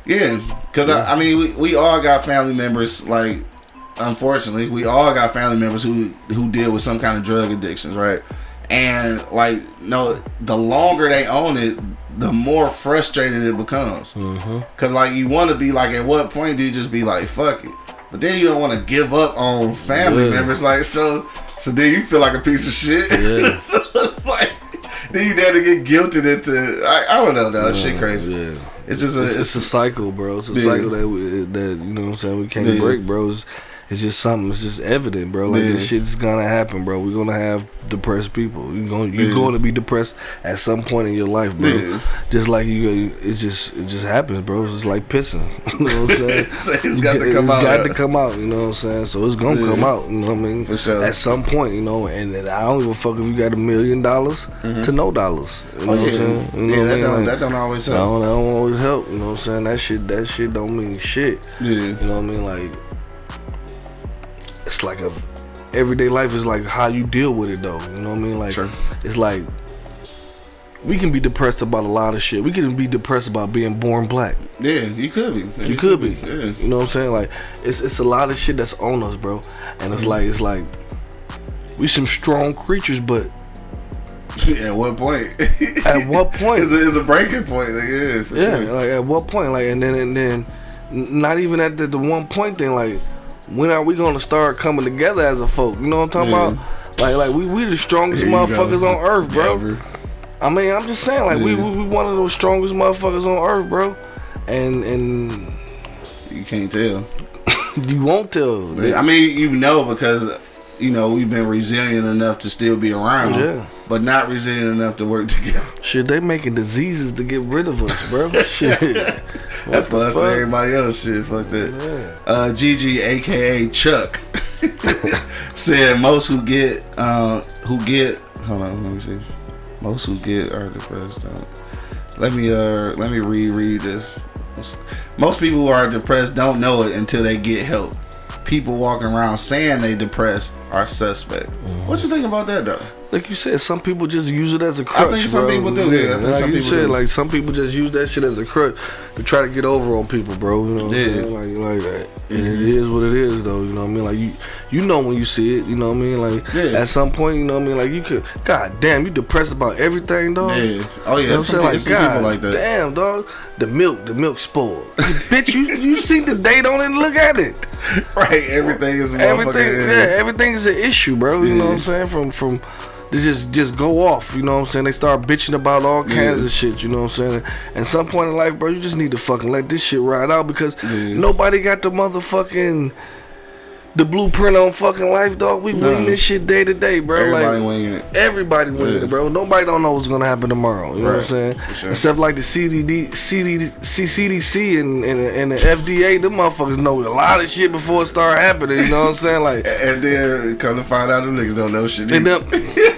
yeah, because I, I mean we, we all got family members like. Unfortunately, we all got family members who who deal with some kind of drug addictions, right? And like, no, the longer they own it, the more frustrating it becomes. Cause like you want to be like, at what point do you just be like, fuck it? But then you don't want to give up on family Yeah. members, like so. So then you feel like a piece of shit. Yeah. so it's like then you dare to get guilted into. I, I don't know, though. Shit crazy. Yeah. It's just a. It's, It's, it's a cycle, bro. It's a Yeah. cycle that we, that you know what I'm saying we can't Yeah. break, bro. It's, it's just something. It's just evident, bro. Like Yeah. this shit's gonna happen, bro. We're gonna have depressed people. You're gonna you're Yeah. going to be depressed at some point in your life, bro. Yeah. Just like you, it's just it just happens, bro. It's just like pissing. You know what I'm saying? It's You got to come it's out. got to come out. You know what I'm saying? So it's gonna come out. You know what I mean? For sure. At some point, you know. And, then I don't give a fuck if you got a million dollars mm-hmm. to no dollars. You know Oh, what I'm saying? You know yeah that, mean? don't, that don't always help. don't, that don't always help. You know what I'm saying? That shit, that shit don't mean shit. Yeah. You know what I mean? Like, it's like a everyday life is like how you deal with it, though. You know what I mean? Like, Sure. it's like we can be depressed about a lot of shit. We can be depressed about being born black. Yeah, you could be. Yeah, You could be. Yeah. You know what I'm saying? Like, it's it's a lot of shit that's on us, bro. And it's mm-hmm. like it's like we some strong creatures, but At what point? at what point? it's, a, it's a breaking point. Like, yeah, for Yeah, sure. like at what point? Like, and then and then, not even at the, the one point thing. Like, when are we gonna start coming together as a folk? You know what I'm talking Yeah. about? Like, like we we the strongest Here motherfuckers on earth, bro. Ever. I mean, I'm just saying, like we, Yeah. we we one of those strongest motherfuckers on earth, bro. And and You can't tell. you won't tell. I mean, you know because you know we've been resilient enough to still be around, Yeah. but not resilient enough to work together. Shit, they making diseases to get rid of us, bro. Shit. That's What for the us fuck? and everybody else. Shit, fuck that. Yeah. Uh, Gigi, aka Chuck, said most who get uh, who get hold on, let me see. Most who get are depressed. Don't. Let me uh let me reread this. Most people who are depressed don't know it until they get help. People walking around saying they depressed are suspect. What you think about that though? Like you said, some people just use it as a crutch. I think some bro. people do, yeah, I think like some you people said, do. like some people just use that shit as a crutch to try to get over on people, bro. You know what Yeah. I'm saying? Like, like that. And it is what it is, though. You know what I mean? Like you, you know when you see it. You know what I mean? Like Yeah. at some point, you know what I mean? Like you could, god damn, you depressed about everything, dog. Yeah. Oh yeah, You know what I'm saying? some people like that. Damn, dog. The milk, the milk spoiled. Bitch, you you see the date on it and look at it. Right, everything is a Everything, yeah, everything is an issue, bro. You know what I'm saying? From from they just just go off. You know what I'm saying? They start bitching about all kinds Yeah. of shit. You know what I'm saying? At some point in life, bro, you just need to fucking let this shit ride out because Yeah. nobody got the motherfucking the blueprint on fucking life, dog. We win this shit day to day, bro. Everybody like, winging it. Everybody winning, Yeah. bro. Nobody don't know what's gonna happen tomorrow. You know what I'm saying? sure. Except like the CDD, CDD, CDC and, and, and the FDA, them motherfuckers know a lot of shit before it start happening. You know what I'm saying? Like, And then come to find out, them niggas don't know shit. and either. them,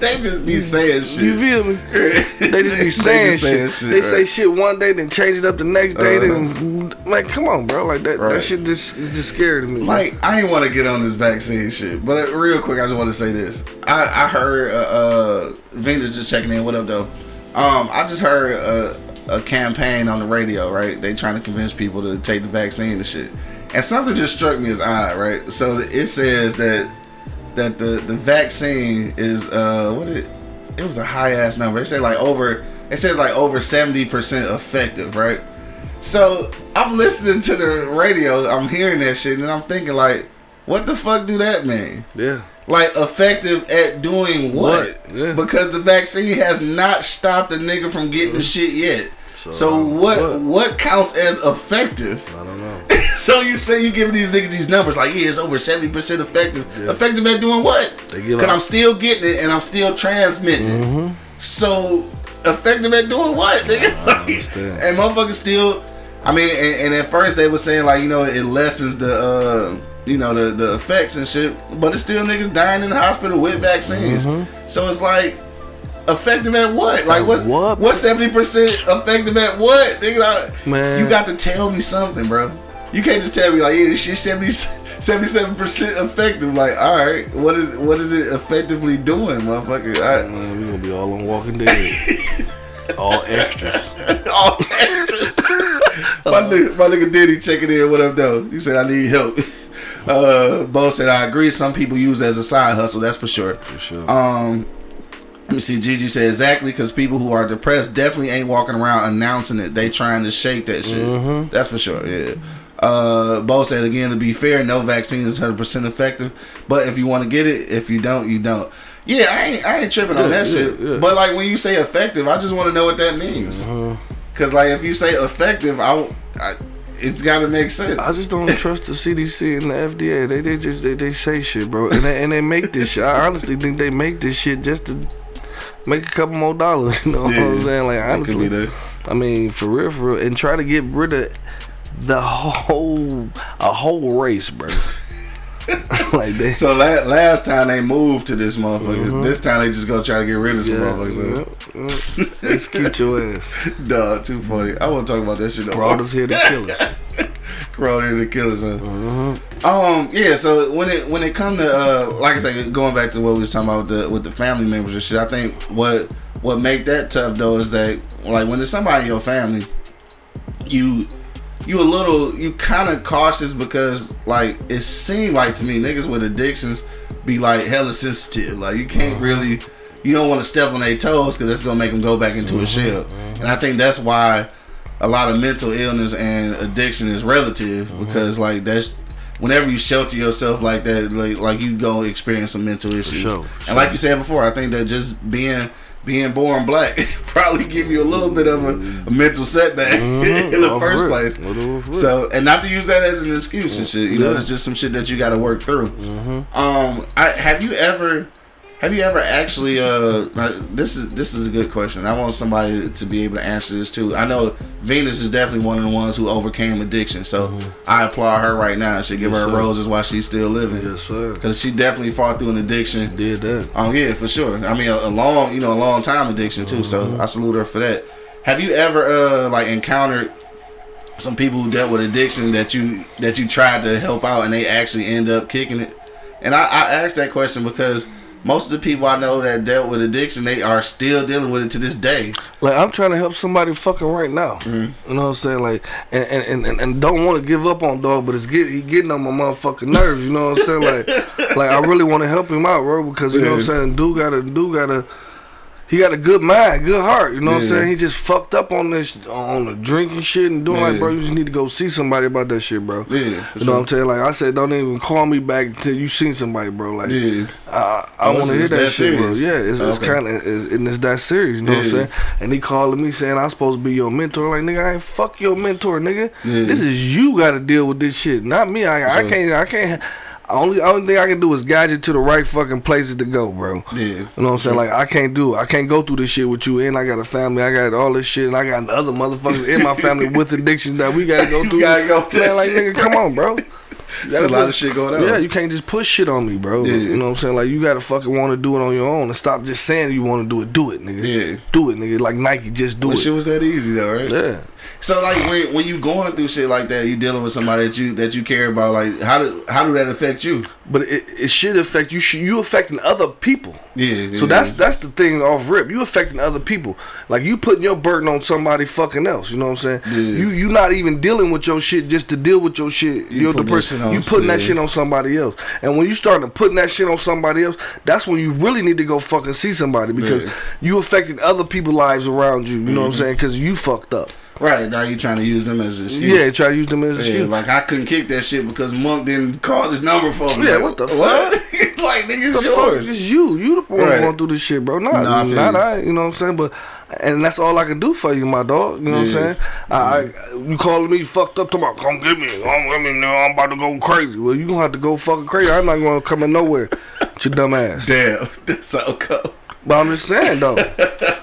they just be saying shit. you feel me? They just be saying, just shit. saying They say shit one day, then change it up the next day. Uh-huh. Then, like, come on, bro. Like that, that shit just is just scary to me. Like I ain't want to get on this vaccine shit, but uh, real quick, I just want to say this. I I heard uh, uh Venus just checking in. What up, though? Um, I just heard a, a campaign on the radio. Right, they trying to convince people to take the vaccine and shit. And something just struck me as odd. Right, so it says that that the the vaccine is uh what it it was a high ass number. They say like over it says like over seventy percent effective. Right. So I'm listening to the radio, I'm hearing that shit, and I'm thinking like, what the fuck do that mean? yeah. Like effective at doing what? What? Yeah. Because the vaccine has not stopped a nigga from getting the shit yet. So, So, what, what? what counts as effective? I don't know. so you say you giving these niggas these numbers like yeah it's over seventy percent effective. Yeah. Effective at doing what? Because I'm still getting it and I'm still transmitting it. Mm-hmm. So effective at doing what? Nigga? understand. and motherfuckers still. I mean, and, and at first they were saying like you know it lessens the uh, you know the the effects and shit, but it's still niggas dying in the hospital with vaccines. So it's like effective at what? Like what? What? What seventy percent effective at what? Nigga, I- Man. you got to tell me something, bro. You can't just tell me like yeah she's shit 70 77 percent effective. Like all right, what is what is it effectively doing, motherfucker? I, Man, we gonna be all on Walking Dead. all extras. All extras. my, nigga, my nigga Diddy checking in. What up, though? You said I need help. Uh, Bo said I agree. Some people use it as a side hustle. That's for sure. For sure. Um, let me see. Gigi said exactly because people who are depressed definitely ain't walking around announcing it. They trying to shake that shit. That's for sure. Yeah. Uh, Bo said again. To be fair, no vaccine is hundred percent effective. But if you want to get it, if you don't, you don't. Yeah, I ain't. I ain't tripping on that yeah, shit. yeah. But like when you say effective, I just want to know what that means. Cause like if you say effective, I, I it's got to make sense. I just don't trust the CDC and the FDA. They they just they, they say shit, bro, and they, and they make this shit. I honestly think they make this shit just to make a couple more dollars. You know what I'm saying? Like That could be honestly, I mean for real, for real, and try to get rid of the whole a whole race, bro. like they. So la- last time they moved to this motherfucker. This time they just gonna try to get rid of some motherfuckers. yeah, yeah. Let's keep your ass. Dog, too funny. I want to talk about that shit. Brought us here to kill us. Corona to kill us. Huh? Um, yeah. So when it when it come to uh, like I said, going back to what we was talking about with the with the family members and shit, I think what what make that tough though is that like when there's somebody in your family, you you a little you kind of cautious because like it seemed like to me niggas with addictions be like hella sensitive. Like you can't mm-hmm. really you don't want to step on their toes because that's gonna make them go back into a mm-hmm. shell. And I think that's why a lot of mental illness and addiction is relative mm-hmm. because like that's whenever you shelter yourself like that, like like you go experience some mental issues. sure, And like you said before, I think that just being being born black probably give you a little bit of a, a mental setback in the first place. So, and not to use that as an excuse and shit. You know, it's just some shit that you got to work through. Mm-hmm. Um, I have you ever, have you ever actually? Uh, this is this is a good question. I want somebody to be able to answer this too. I know Venus is definitely one of the ones who overcame addiction, so I applaud her right now. Should give Mm-hmm. Yes, her sir. roses while she's still living, Yes, sir. because she definitely fought through an addiction. Did that. Um, yeah, for sure. I mean, a, a long, you know, a long time addiction too. So I salute her for that. Have you ever uh like encountered some people who dealt with addiction that you that you tried to help out and they actually end up kicking it? And I, I asked that question because most of the people I know that dealt with addiction, they are still dealing with it to this day. Like I'm trying to help somebody fucking right now. Mm-hmm. You know what I'm saying? Like and and, and, and don't want to give up on dog, but it's get he getting on my motherfucking nerves. You know what I'm saying? Like like I really want to help him out, bro, because you know what I'm saying. Dude gotta dude gotta he got a good mind, good heart. You know what I'm saying? He just fucked up on this on the drinking shit and doing like, bro, you just need to go see somebody about that shit, bro. Yeah, you know what I'm saying? Like I said, don't even call me back until you seen somebody, bro. Like Yeah. I, I want to hear that, that shit, bro. Yeah, it's, it's kind of and it's that serious. You know what I'm saying? And he calling me saying I'm supposed to be your mentor. Like nigga, I ain't fuck your mentor, nigga. Yeah. This is you got to deal with this shit, not me. I, I can't. I can't. Only only thing I can do is guide you to the right fucking places to go, bro. Yeah. You know what I'm saying? Like I can't do it. I can't go through this shit with you. And I got a family. I got all this shit. And I got other motherfuckers in my family with addictions that we gotta go through. You gotta go through like shit, nigga, come on, bro. There's a lot of shit going on. Yeah, you can't just push shit on me, bro. Yeah. You know what I'm saying? Like you gotta fucking want to do it on your own and stop just saying you want to do it. Do it, nigga. Yeah. Do it, nigga. Like Nike, just do But it. shit was that easy though, right? yeah. So like when when you going through shit like that, you dealing with somebody that you that you care about. Like how do how do that affect you? But it, it should affect you. You affecting other people. Yeah. So yeah. that's that's the thing off rip. You affecting other people. Like you putting your burden on somebody fucking else. You know what I'm saying? Yeah. You you not even dealing with your shit just to deal with your shit. You You're the person. You putting that shit on somebody else. And when you start to putting that shit on somebody else, that's when you really need to go fucking see somebody because Yeah. Mm-hmm. you affecting other people's lives around you. You know what I'm saying? Because you fucked up. Right now you trying to use them as an excuse. Yeah, try to use them as a Yeah, excuse. like I couldn't kick that shit because Monk didn't call this number for me. Yeah, Like, what the what? like nigga, it's fuck? yours. It's you. You the one Right. going through this shit, bro. Not, Nah, I not you. I. You know what I'm saying? But and that's all I can do for you, my dog. You know what I'm Yeah. saying? I, I you calling me fucked up tomorrow? Come get me. Come get me now. I'm about to go crazy. Well, you gonna have to go fucking crazy. I'm not gonna come in nowhere. with your dumb ass. Damn, that's so cold. But I'm just saying though,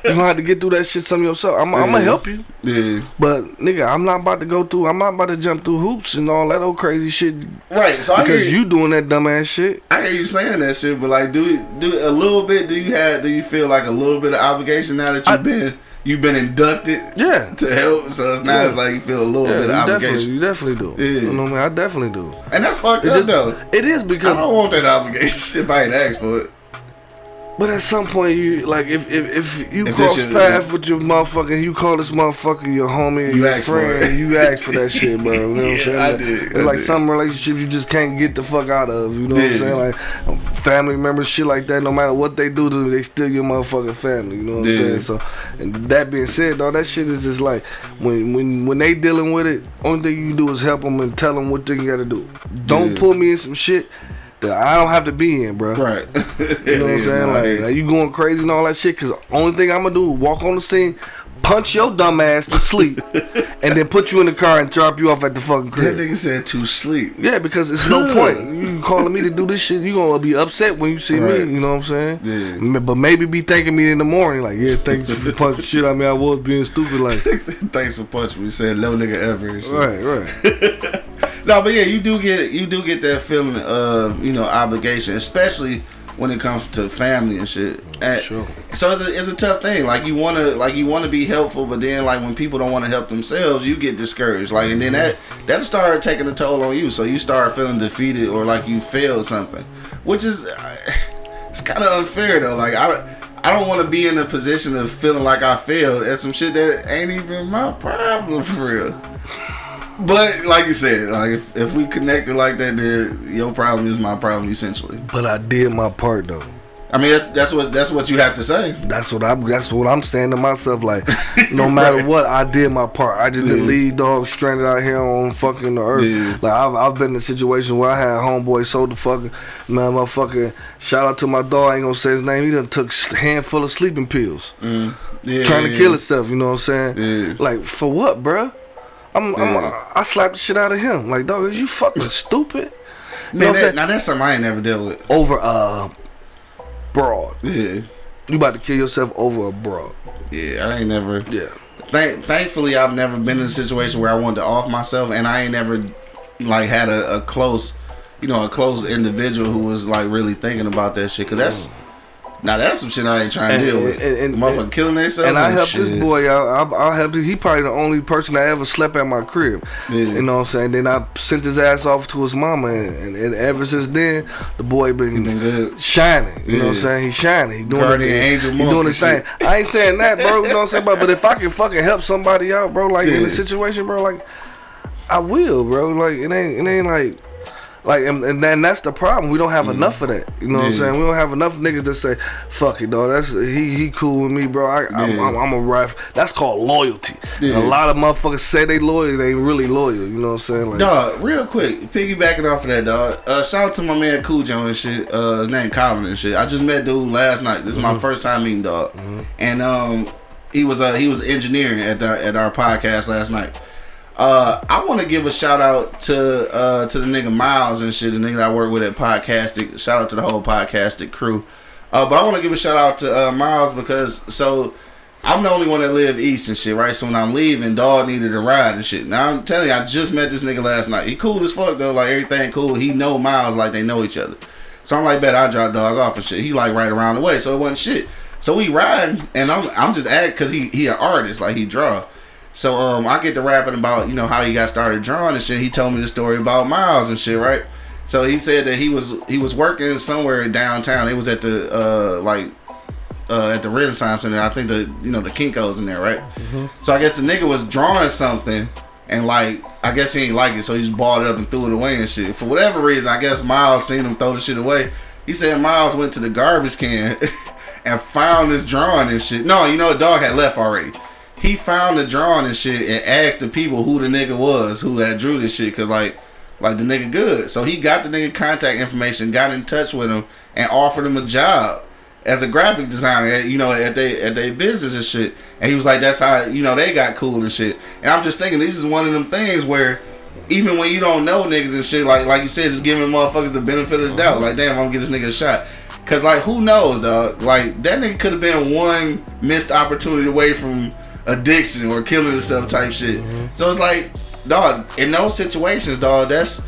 you gonna have to get through that shit some yourself. I'm, I'm gonna help you. Yeah, But nigga, I'm not about to go through. I'm not about to jump through hoops and all that old crazy shit right. So because you doing that dumb ass shit. I hear you saying that shit, but like, do you- do a little bit? Do you have? Do you feel like a little bit of obligation now that you've I- been you've been inducted Yeah. to help? So it's now Yeah. it's like you feel a little Yeah, bit you of definitely, obligation, you definitely do. Yeah. You know what I mean? I definitely do. and that's fucked It up just- though. It is because I don't want that obligation if I ain't asked for it. But at some point you like if if, if you If cross shit- paths with your motherfucker, you call this motherfucker your homie, You your ask friend, you ask for that shit, bro. You know what I'm Yeah, saying? I did, It's I like did. some relationships you just can't get the fuck out of. You know what I'm saying? Like family members, shit like that. No matter what they do to you, they still your motherfucking family. You know what I'm saying? So, and that being said, though, that shit is just like when when when they dealing with it, only thing you can do is help them and tell them what they got to do. Don't Yeah. pull me in some shit. That I don't have to be in, bro. Right. You know what I'm saying? Like, like you going crazy and all that shit. Cause only thing I'm gonna do is walk on the scene, punch your dumb ass to sleep, and then put you in the car and drop you off at the fucking crib. that nigga said to sleep. Yeah, because it's no point. You calling me to do this shit, you gonna be upset when you see Right. me. You know what I'm saying? Yeah. But maybe be thanking me in the morning, like, yeah, thank you for punching shit. I mean, I was being stupid, like. Thanks for punching me. Said no nigga ever. Right, right. No, but yeah, you do get you do get that feeling of you know obligation, especially when it comes to family and shit. And Sure. So it's a, it's a tough thing. Like you want to like you want to be helpful, but then like when people don't want to help themselves, you get discouraged. Like and then that that start taking a toll on you. So you start feeling defeated or like you failed something, which is uh, it's kind of unfair though. Like I. I don't want to be in a position of feeling like I failed at some shit that ain't even my problem for real. But like you said, like if, if we connected like that, then your problem is my problem essentially. But I did my part though. I mean, that's that's what that's what you have to say. That's what I'm. That's what I'm saying to myself. Like, no matter Right. what, I did my part. I just didn't Yeah. leave dog stranded out here on fucking the earth. Yeah. Like I've, I've been in a situation where I had homeboy sold the fucking man, motherfucking. Shout out to my dog. I ain't gonna say his name. He done took a handful of sleeping pills, mm. Yeah, trying to kill himself. You know what I'm saying? Like for what, bruh? I'm, I'm I slapped the shit out of him. Like dog, is you fucking stupid? You know Man, I'm that, saying? now that's something I ain't never dealt with. Over a broad. Yeah, You about to kill yourself over a broad. yeah, I ain't never. Yeah. Thank, thankfully, I've never been in a situation where I wanted to off myself, and I ain't never like had a, a close, you know, a close individual who was like really thinking about that shit. Cause that's mm. Now that's some shit I ain't trying to deal with. and- and- Motherfucker and- killing themselves. And I helped this boy out. I, I helped him. He probably the only person I ever slept at my crib. Yeah. You know what I'm saying? Then I sent his ass off to his mama, and, and, and ever since then, the boy been, been good. shining. You know what I'm saying? He's shining. He doing Guardian it. angel He doing and his thing. I ain't saying that, bro. You know what I'm saying? But, but if I can fucking help somebody out, bro, like in Yeah. a situation, bro, like I will, bro. Like it ain't it ain't like Like and, and then that's the problem. We don't have enough of that. You know what I'm saying? We don't have enough niggas that say, "Fuck it, dog. That's he he cool with me, bro. I, I'm, I'm, I'm a ref." That's called loyalty. Yeah. a lot of motherfuckers say they loyal, they ain't really loyal. You know what I'm saying? Like, Dog, real quick, piggybacking off of that, dog. Uh, shout out to my man Cujo and shit. Uh, his name Colin and shit. I just met dude last night. This is my first time meeting dog, and um, he was uh he was engineering at the at our podcast last night. Uh, I want to give a shout out to uh to the nigga Miles and shit, the nigga I work with at Podcastic. Shout out to the whole Podcastic crew. Uh, but I want to give a shout out to uh, Miles because so I'm the only one that live east and shit, right? So when I'm leaving, dog needed a ride and shit. Now I'm telling you, I just met this nigga last night. He cool as fuck though, like everything cool. He know Miles like they know each other. So I'm like, bet I drop dog off and shit. He like right around the way, so it wasn't shit. So we ride, and I'm I'm just at because he he an artist, like he draw. So um, I get to rapping about you know how he got started drawing and shit. He told me the story about Miles and shit, right? So he said that he was he was working somewhere downtown. It was at the uh like uh, at the Renaissance Center. I think the you know the Kinkos in there, right? So I guess the nigga was drawing something, and like I guess he ain't like it, so he just balled it up and threw it away and shit. For whatever reason, I guess Miles seen him throw the shit away. He said Miles went to the garbage can and found this drawing and shit. No, you know, the dog had left already. He found the drawing and shit and asked the people who the nigga was who had drew this shit, cause like. Like the nigga good, so he got the nigga contact information, got in touch with him, and offered him a job as a graphic designer, at, you know, at they at their business and shit. And he was like, "That's how you know they got cool and shit." And I'm just thinking, this is one of them things where even when you don't know niggas and shit, like like you said, just giving motherfuckers the benefit of the doubt. Like, damn, I'm gonna give this nigga a shot. Cause like, who knows, dog? Like that nigga could have been one missed opportunity away from addiction or killing himself type shit. Mm-hmm. So it's like, dog, in those situations, dog, that's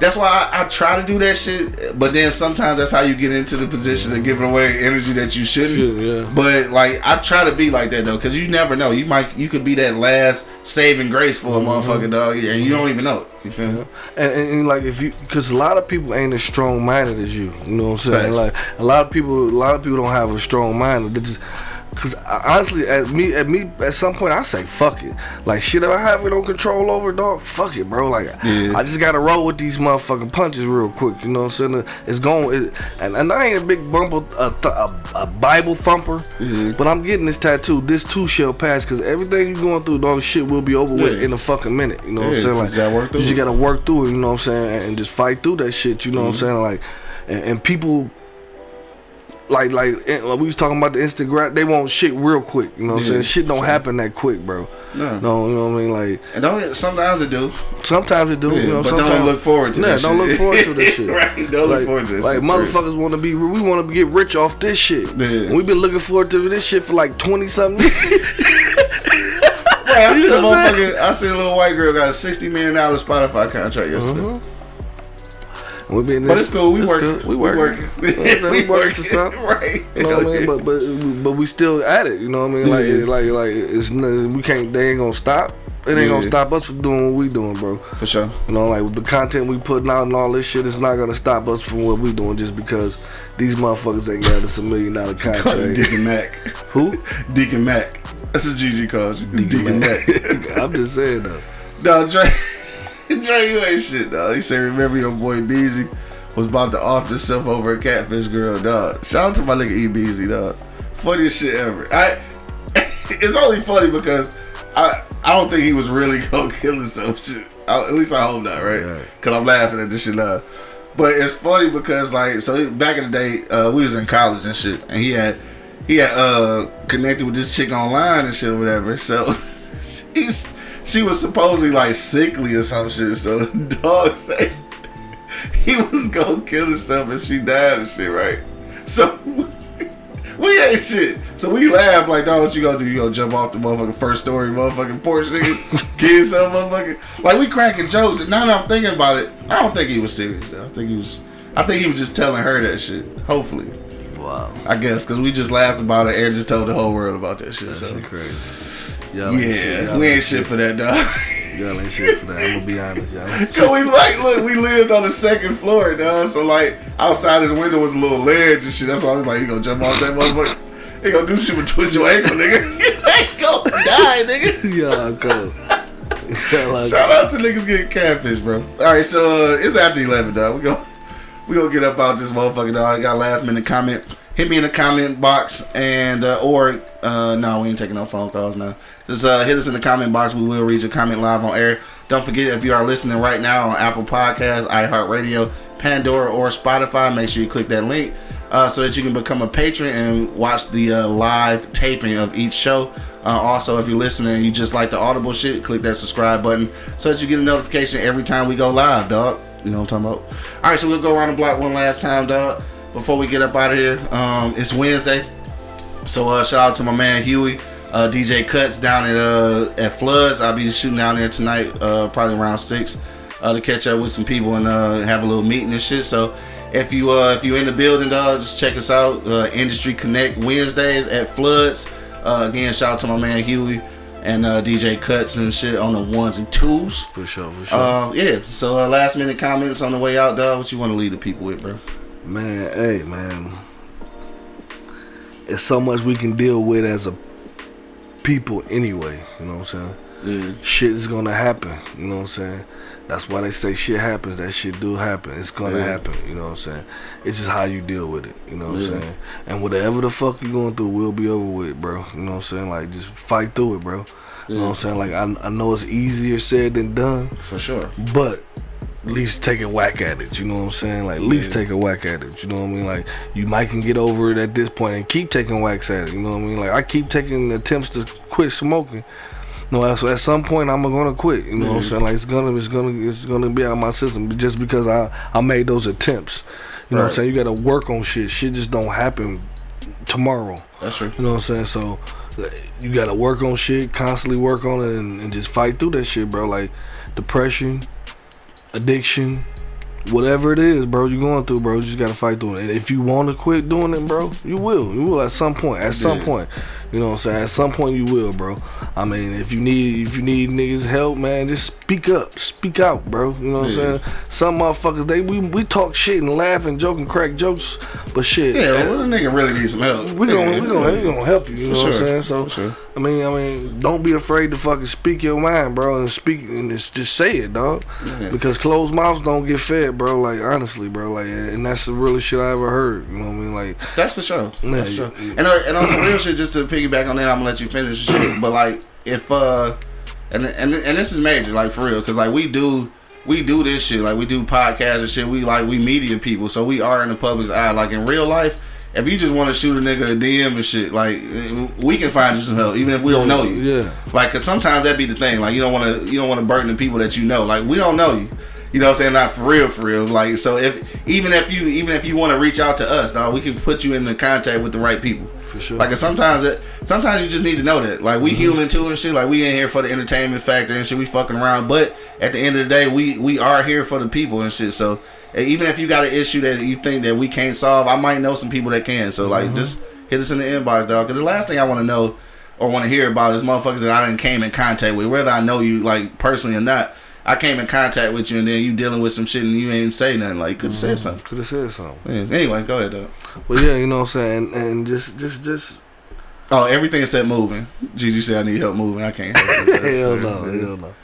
that's why I, I try to do that shit. But then sometimes that's how you get into the position of giving away energy that you shouldn't. Yeah. But like I try to be like that though, because you never know. You might you could be that last saving grace for a mm-hmm. motherfucker dog, and you don't even know it. You feel me? and, and, and, like if you because a lot of people ain't as strong minded as you you know what i'm saying like a lot of people a lot of people don't have a strong mind they just because honestly at me at me at some point i say fuck it like shit if i have it on control over dog fuck it bro like Yeah. i just gotta roll with these motherfucking punches real quick you know what i'm saying it's going it, and, and i ain't a big bumble a, th- a, a bible thumper Yeah. but i'm getting this tattoo this too shall pass because everything you're going through dog shit will be over with in a fucking minute you know what i'm saying like just gotta work through you just gotta work through it, you know what I'm saying, and just fight through that shit, you know what I'm Mm-hmm. saying? Like, and, and people, like, like, eh, like we was talking about the Instagram, they want shit real quick, you know what I'm saying? Shit don't sure. happen that quick, bro. No. No, you know what I mean? Like, And don't sometimes it do. sometimes it do, Yeah, you know, but don't look forward to yeah, that don't shit. look forward to this shit. Right, don't look like, forward to that Like, shit, motherfuckers want to be, we want to get rich off this shit. Yeah. We've been looking forward to this shit for like 20 something. Right, I see seen a know what I'm motherfucker. I seen a little white girl got a sixty million dollar Spotify contract yesterday. Mm-hmm. We been But it's cool. We it's work. We working. work. You know what I'm saying? we working to something. Right. You know what I mean? But but but we still at it. You know what I mean? Like Yeah. like like it's we can't. They ain't gonna stop. It ain't gonna stop us from doing what we doing, bro. For sure. You know, like the content we putting out and all this shit is not gonna stop us from what we doing just because these motherfuckers ain't got us a million dollar contract. Deacon Mac. Who? Deacon Mac. That's what GG calls you. Deacon, Mac. I'm just saying though. No, Dre. Dre, you ain't shit, dog. He said, remember your boy Beezy was about to off himself over a catfish girl, dog. Shout out to my nigga E Beezy, dog. Funniest shit ever. I. It's only funny because I I don't think he was really gonna kill himself. Shit. I, at least I hope not, right? Right. Cause I'm laughing at this shit now. But it's funny because like so back in the day, uh, we was in college and shit, and he had he had uh connected with this chick online and shit or whatever. So he's she was supposedly like sickly or some shit. So the dog say he was gonna kill himself if she died and shit, right? So we ain't shit. So we laugh like, dog, what you gonna do? You gonna jump off the motherfucking first story, motherfucking porch, nigga? Kill yourself, motherfucker? Like we cracking jokes. And now that I'm thinking about it, I don't think he was serious. Though. I think he was. I think he was just telling her that shit. Hopefully, Wow. I guess, because we just laughed about it and just told the whole world about that shit. So Shit crazy. Y'all shit. yeah, Y'all we ain't shit for that, dog. Y'all ain't shit for that. I'm gonna be honest, y'all. Cause we like, look, we lived on the second floor, dog. So like, outside his window was a little ledge and shit. That's why I was like, you gonna jump off that motherfucker? He gonna do shit with twist your ankle, nigga. you ain't gonna die, nigga. Y'all cool. Shout out to niggas getting catfish, bro. All right, so uh, it's after eleven, dog. We go, we gonna get up out this motherfucker, dog. I got a last minute comment. Hit me in the comment box and uh, or uh, no, we ain't taking no phone calls now. Just uh, hit us in the comment box. We will read your comment live on air. Don't forget if you are listening right now on Apple Podcasts, iHeartRadio, Pandora, or Spotify, make sure you click that link uh, so that you can become a patron and watch the uh, live taping of each show. Uh, also, if you're listening and you just like the Audible shit, click that subscribe button so that you get a notification every time we go live, dog. You know what I'm talking about? All right, so we'll go around the block one last time, dog. Before we get up out of here, um, it's Wednesday, so uh, shout out to my man Huey, uh, DJ Cuts down at uh, at Floods. I'll be shooting down there tonight, uh, probably around six, uh, to catch up with some people and uh, have a little meeting and shit. So if you uh, if you in the building, dog, just check us out. Uh, Industry Connect Wednesdays at Floods. Uh, again, shout out to my man Huey and uh, DJ Cuts and shit on the ones and twos. for sure, for sure. Uh, yeah. So uh, last minute comments on the way out, dog. What you want to leave the people with, bro? Man, hey, man. It's so much we can deal with as a people anyway, you know what I'm saying? Yeah. Shit is gonna happen, you know what I'm saying? That's why they say shit happens, that shit do happen. It's gonna Yeah. happen, you know what I'm saying? It's just how you deal with it, you know what Yeah. I'm saying? And whatever the fuck you going through will be over with, bro. You know what I'm saying? Like just fight through it, bro. You know what I'm saying? Like I, I know it's easier said than done, For sure. but at least take a whack at it. You know what I'm saying? Like at least Yeah. take a whack at it. You know what I mean? Like you might can get over it at this point and keep taking whacks at it. You know what I mean? Like I keep taking attempts to quit smoking. No, so at some point I'm gonna quit. You know what I'm saying? Like it's gonna, it's gonna, it's gonna be out of my system just because I, I made those attempts. You know what I'm saying? You gotta work on shit. Shit just don't happen tomorrow. That's true. You know what I'm saying? So you gotta work on shit, constantly work on it, and, and just fight through that shit, bro. Like depression, addiction, whatever it is, bro. you're going through, bro. You just gotta fight through it. And if you want to quit doing it, bro, you will. You will at some point. At some Yeah. point, you know what I'm saying? At some point, you will, bro. I mean, if you need if you need niggas help, man, just speak up, speak out, bro. You know what Yeah. I'm saying? Some motherfuckers they we, we talk shit and laugh and joke and crack jokes, but shit. Yeah, eh, well, the nigga really needs some help. we gonna, Yeah. we gonna, we gonna help you. You know For what I'm saying? So, sure. I mean, I mean, don't be afraid to fucking speak your mind, bro, and speak and just, just say it, dog. Yeah. Because closed mouths don't get fed, bro. Like honestly, bro. Like, and that's the realest shit I ever heard. You know what I mean? Like, That's for sure. Yeah, That's you- true. And uh, and on some real shit, just to piggyback on that, I'm gonna let you finish shit. But like, if uh, and and and this is major, like for real, because like we do. We do this shit like we do podcasts and shit. We like we media people, so we are in the public's eye. Like in real life, if you just want to shoot a nigga a DM and shit, like we can find you some help, even if we don't know you. yeah, Like, cause sometimes that be the thing. Like, you don't want to, you don't want to burden the people that you know. Like, we don't know you. You know what I'm saying? Not for real, for real. Like, so if even if you even if you want to reach out to us, dog, we can put you in the contact with the right people. For sure. Like, sometimes it, sometimes you just need to know that. Like, we mm-hmm. human too and shit. Like, we ain't here for the entertainment factor and shit. We fucking around, but at the end of the day, we we are here for the people and shit. So even if you got an issue that you think that we can't solve, I might know some people that can. So like, mm-hmm. just hit us in the inbox, dog. Because the last thing I want to know or want to hear about is motherfuckers that I didn't came in contact with, whether I know you like personally or not. I came in contact with you and then you dealing with some shit and you ain't say nothing. Like, could have said something. Could have said something. Yeah. Anyway, go ahead, dog. But yeah, you know what I'm saying. And, and just, just, just. Oh, everything said moving. Gigi said I need help moving. I can't help it. hell no, hell no.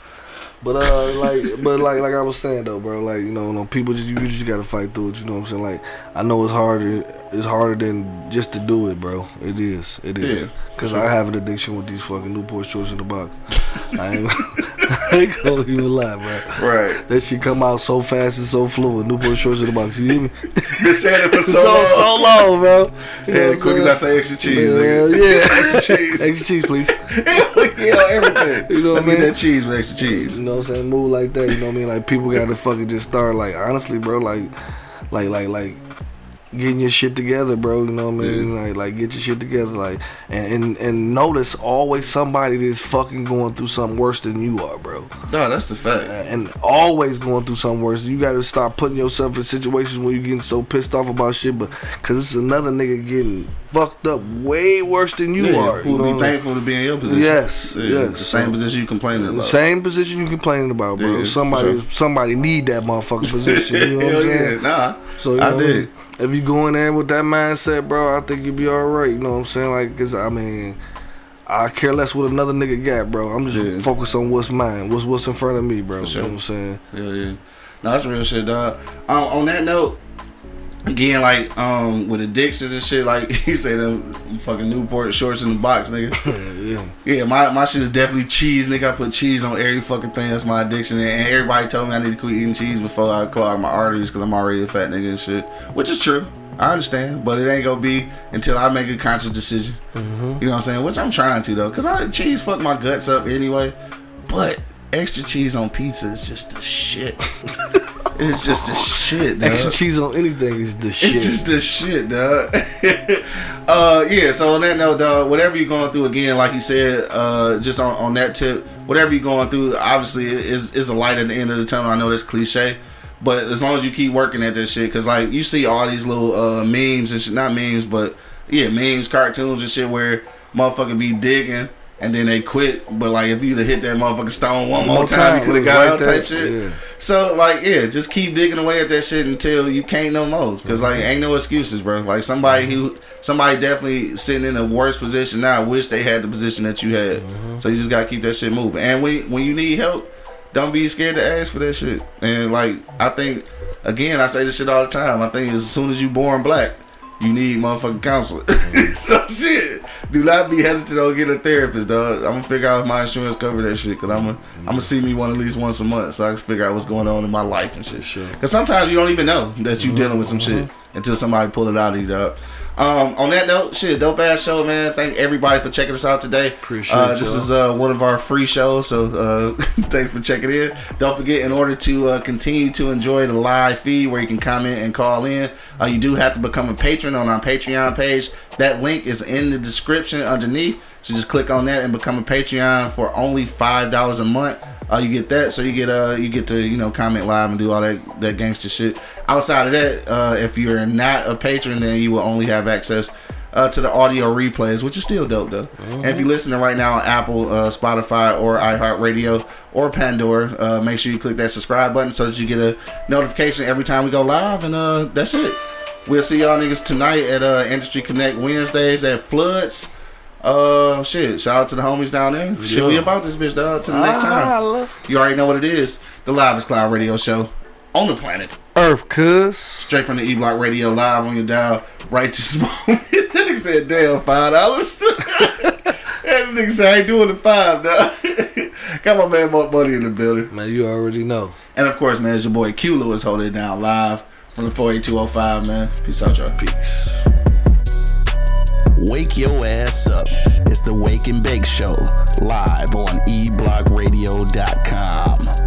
But uh, like, but like, like I was saying though, bro. Like, you know, you know, people just you just gotta fight through it. You know what I'm saying? Like, I know it's harder. It's harder than just to do it, bro. It is. It is. Yeah, Cause I have an addiction with these fucking Newport shorts in the box. I ain't, ain't gonna even lie, bro. Right. That shit come out so fast and so fluid. Newport shorts in the box. You hear me? Been saying it for so, so long. so long, bro. You Yeah, quick as? I say extra cheese, Yeah, nigga. yeah. extra cheese. Extra cheese, please. yeah, everything. You know what I mean? that cheese with extra cheese. You know what I'm saying? Move like that. You know what I mean? Like people gotta fucking just start like honestly, bro. Like, like, like, like getting your shit together, bro. You know what I mean? Like, like get your shit together. Like, and and, and notice always somebody that's fucking going through something worse than you are, bro. No, that's the fact. And always going through something worse. You gotta stop putting yourself in situations where you're getting so pissed off about shit, but cause it's another nigga getting fucked up way worse than you yeah, are. who would be what I thankful to be in your position? Yes, Yeah, yes. The same position you complaining about. same position you complaining about, bro. Yeah, somebody, sure. somebody need that motherfucking position. You know what I'm yeah, saying? nah. So you I know, did. If you go in there with that mindset, bro, I think you'll be all right. You know what I'm saying? Like, cause I mean, I care less what another nigga got, bro. I'm just Yeah. focused on what's mine, what's what's in front of me, bro. sure. You know what I'm saying? Yeah, yeah. No, that's real shit, dog. Um, on that note, again, like um, with addictions and shit, like he said, them fucking Newport shorts in the box, nigga. yeah. Yeah, my, my shit is definitely cheese, nigga. I put cheese on every fucking thing. That's my addiction. And and everybody told me I need to quit eating cheese before I clog my arteries because I'm already a fat nigga and shit. Which is true. I understand, but it ain't gonna be until I make a conscious decision. You know what I'm saying? Which I'm trying to though, cause I cheese fuck my guts up anyway. But extra cheese on pizza is just the shit. it's just the shit, dog. Extra cheese on anything is the shit. It's just the shit, dog. uh, yeah. So on that note, dog, whatever you're going through, again, like you said, uh, just on, on that tip, whatever you're going through, obviously is is a light at the end of the tunnel. I know that's cliche, but as long as you keep working at this shit, because like you see all these little uh, memes and shit, not memes, but yeah, memes, cartoons and shit where motherfucker be digging. And then they quit, but like if you'd have hit that motherfucking stone one more time, you could have got right out type shit. Yeah. So like yeah, just keep digging away at that shit until you can't no more. Cause like ain't no excuses, bro. Like somebody who somebody definitely sitting in a worse position now. I Wish they had the position that you had. So you just gotta keep that shit moving. And when when you need help, don't be scared to ask for that shit. And like I think again, I say this shit all the time. I think as soon as you born black. You need motherfucking counseling. so shit. Do not be hesitant on getting a therapist, dog. I'm gonna figure out if my insurance cover that shit. Cause I'm gonna I'm gonna see me one at least once a month, so I can figure out what's going on in my life and shit. Sure. Cause sometimes you don't even know that you dealing with some shit until somebody pull it out of you, dog. Um, on that note, shit, dope ass show, man. Thank everybody for checking us out today. Appreciate uh, This y'all. is uh, one of our free shows, so uh, thanks for checking in. Don't forget, in order to uh, continue to enjoy the live feed where you can comment and call in, uh, you do have to become a patron on our Patreon page. That link is in the description underneath. So just click on that and become a Patreon for only five dollars a month. Uh, you get that, so you get uh you get to you know comment live and do all that that gangster shit. Outside of that, uh, if you're not a patron, then you will only have access uh, to the audio replays, which is still dope though. And if you're listening right now on Apple, uh, Spotify, or iHeartRadio or Pandora, uh, make sure you click that subscribe button so that you get a notification every time we go live. And uh, that's it. We'll see y'all niggas tonight at uh, Industry Connect Wednesdays at Floods. Uh, shit. Shout out to the homies down there. Shit, we about this bitch, dog. Till the next Ah, time. You already know what it is. The Livest Cloud Radio Show on the planet. Earth, cuz. Straight from the E Block Radio live on your dial right this moment. That said, damn, five dollars. that nigga said, I ain't doing the five, dog. Got my man Mark Money in the building. Man, you already know. And of course, man, it's your boy Q Lewis holding it down live from the 48205, man. Peace out, y'all. Peace. Wake your ass up. It's the Wake and Bake Show, live on eblockradio.com.